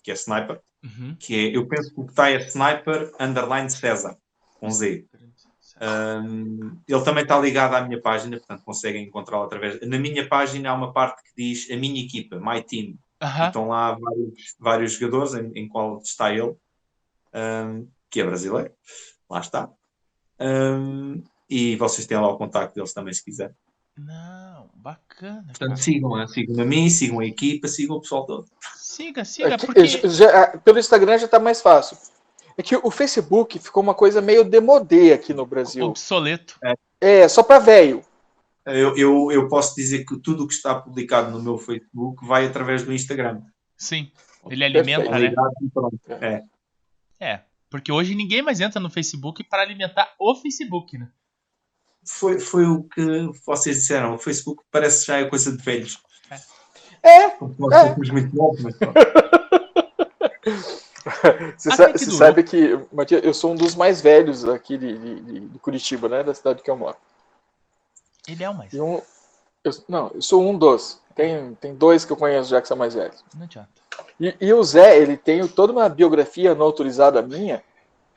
que é sniper, Uhum. que é, eu penso que o que está é sniper underline César, com Z. Um, ele também está ligado à minha página, portanto conseguem encontrá-lo através. Na minha página há uma parte que diz a minha equipa, my team. Aham. Estão lá vários, vários jogadores, em, em qual está ele, um, que é brasileiro. Lá está. Um, e vocês têm lá o contacto deles também, se quiser. Não, bacana. cara. Portanto, sigam, sigam a mim, sigam a equipa, sigam o pessoal todo. Siga, siga, Aqui, porque. já- já- pelo Instagram já tá mais fácil. É que o Facebook ficou uma coisa meio demodê aqui no Brasil. Obsoleto. É, só pra velho. Eu, eu, eu posso dizer que tudo o que está publicado no meu Facebook vai através do Instagram. Sim. Ele alimenta, né? Pronto. É. É. Porque hoje ninguém mais entra no Facebook para alimentar o Facebook, né? Foi, foi o que vocês disseram. O Facebook parece já é coisa de velhos. É, É. novos, mas você, Até sa- que você sabe que, Matias, eu sou um dos mais velhos aqui de, de- de- de Curitiba, né? Da cidade que eu moro. Ele é o mais. E um, eu- não, eu sou um dos. Tem, tem dois que eu conheço já que são mais velhos. Não adianta. E, e o Zé, ele tem toda uma biografia não autorizada minha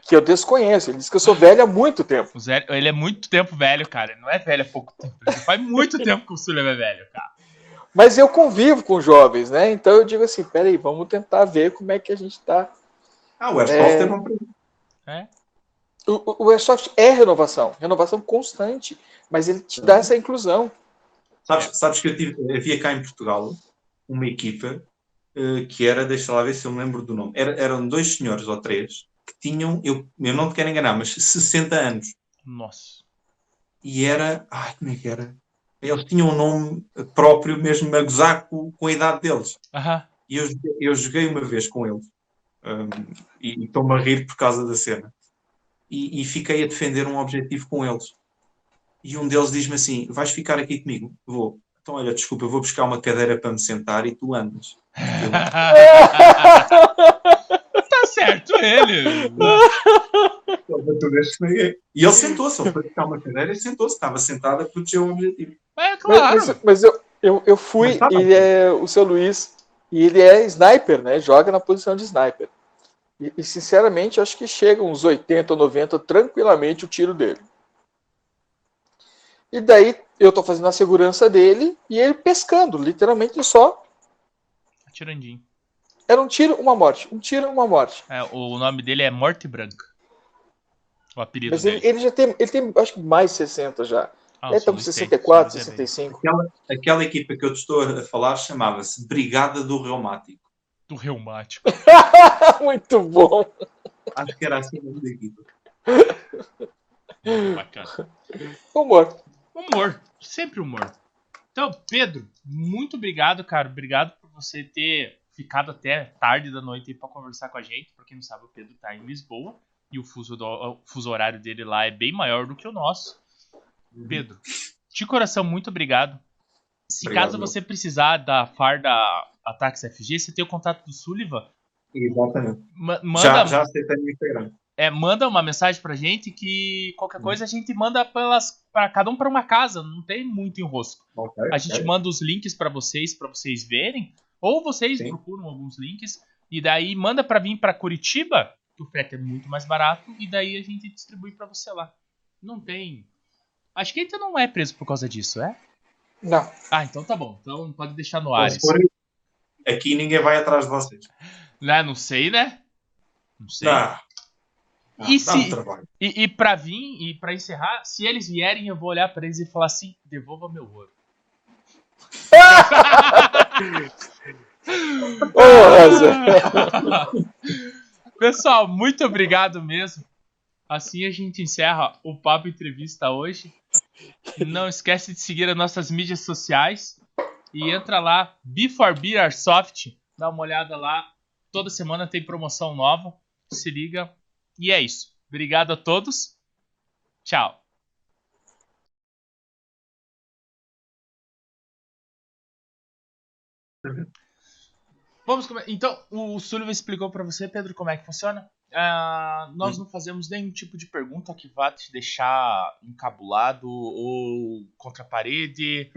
que eu desconheço. Ele diz que eu sou velho há muito tempo. O Zé, ele é muito tempo velho, cara. Ele não é velho há pouco tempo. Ele faz muito tempo que o Sullivan é velho, cara. Mas eu convivo com jovens, né? Então eu digo assim, peraí, vamos tentar ver como é que a gente tá. Ah, o Airsoft É. é bom É? O, o- Airsoft é renovação, renovação constante, mas ele te dá essa inclusão. Sabes, sabes que eu tive, havia cá em Portugal uma equipa eh, que era, deixa lá ver se eu me lembro do nome, Era- eram dois senhores ou três que tinham, eu, eu não te quero enganar, mas 60 anos. Nossa. E era, ai, como é que era? Eles tinham um nome próprio mesmo a gozar com, com a idade deles. Aham. E eu, joguei- eu joguei uma vez com eles. Um, e e estou-me a rir por causa da cena. E, e fiquei a defender um objetivo com eles. E um deles diz-me assim: Vais ficar aqui comigo? Vou. Então, olha, desculpa, eu vou buscar uma cadeira para me sentar e tu andas. tá certo ele. E ele sentou-se, ele foi buscar uma cadeira e sentou-se. Estava sentado a proteger o objetivo. É Mas, claro. mas- mas eu, eu, eu fui, Mas tá ele é o seu Luiz, e ele é sniper, né? Joga na posição de sniper. E, e, sinceramente, acho que chega uns 80 ou 90 tranquilamente o tiro dele. E daí eu tô fazendo a segurança dele e ele pescando, literalmente só Tirandinho. Era um tiro, uma morte. Um tiro, uma morte. É, o nome dele é Morte Branca. O apelido Mas dele. ele, ele já tem, ele tem, acho que mais 60 já. Ah, ele com Sully 64, tem, o Sully é 65. Aquela, aquela equipa que eu te estou a falar chamava-se Brigada do Reumático. Do reumático. Muito bom. Acho que era assim o nome da bacana. Humor. Humor. Sempre humor. Então, Pedro, muito obrigado, cara. Obrigado por você ter ficado até tarde da noite aí pra conversar com a gente. Pra quem não sabe, o Pedro tá em Lisboa. E o fuso, do- o fuso horário dele lá é bem maior do que o nosso. Pedro, de coração, muito obrigado. Se Obrigado, caso meu. você precisar da farda Ataques FG, você tem o contato do Sullivan. Exatamente. Ma- manda, já aceitei no Instagram. é, manda uma mensagem pra gente que qualquer Uhum. coisa a gente manda pelas, pra cada um pra uma casa. Não tem muito enrosco. Ok, A gente ok. manda os links pra vocês, pra vocês verem. Ou vocês Sim. procuram alguns links. E daí manda pra vir pra Curitiba, que o frete é muito mais barato. E daí a gente distribui pra você lá. Não tem. Acho que a gente não é preso por causa disso, é? Não. Ah, então tá bom. Então pode deixar no Então, ar. for- Aqui ninguém vai atrás de vocês. Né? Não sei, né? Não sei. Dá. E Dá um se- trabalho. E, e pra vir, e pra encerrar, se eles vierem, eu vou olhar pra eles e falar assim: devolva meu ouro. Rosa. Pessoal, muito obrigado mesmo. Assim a gente encerra o Papo Entrevista hoje. Não esquece de seguir as nossas mídias sociais. E entra lá, B4B Airsoft. Dá uma olhada lá. Toda semana tem promoção nova. Se liga. E é isso. Obrigado a todos. Tchau. Vamos come- Então, o Sullivan explicou pra você, Pedro, como é que funciona. Ah, nós não fazemos nenhum tipo de pergunta que vá te deixar encabulado ou contra a parede.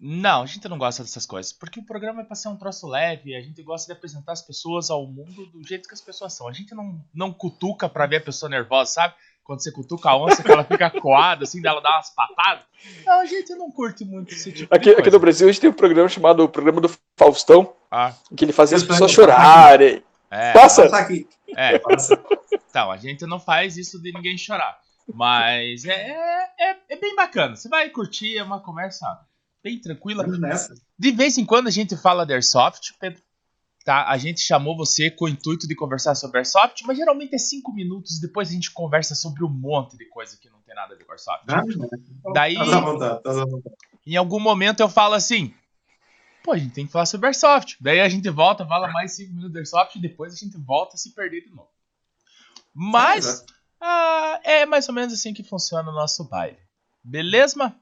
Não, a gente não gosta dessas coisas. Porque o programa é pra ser um troço leve. A gente gosta de apresentar as pessoas ao mundo do jeito que as pessoas são. A gente não, não cutuca pra ver a pessoa nervosa, sabe? Quando você cutuca a onça, que ela fica coada, assim, dela dá umas patadas. Não, a gente não curte muito esse tipo Aqui, de coisa. aqui no Brasil a gente tem um programa chamado o Programa do Faustão, Ah, em que ele fazia as pessoas tenho. chorarem. é. Passa! Passa aqui. É, Passa. Então, a gente não faz isso de ninguém chorar. Mas é, é, é bem bacana. Você vai curtir, é uma conversa bem tranquila. De vez em quando a gente fala de Airsoft, Pedro. Tá? A gente chamou você com o intuito de conversar sobre Airsoft, mas geralmente é cinco minutos e depois a gente conversa sobre um monte de coisa que não tem nada a ver com Airsoft. Nessa. Daí- Estás à vontade, estás à vontade. Em algum momento eu falo assim: pô, a gente tem que falar sobre Airsoft. Daí a gente volta, fala mais cinco minutos de Airsoft e depois a gente volta a se perder de novo. Mas Exato. ah, é mais ou menos assim que funciona o nosso baile. Beleza?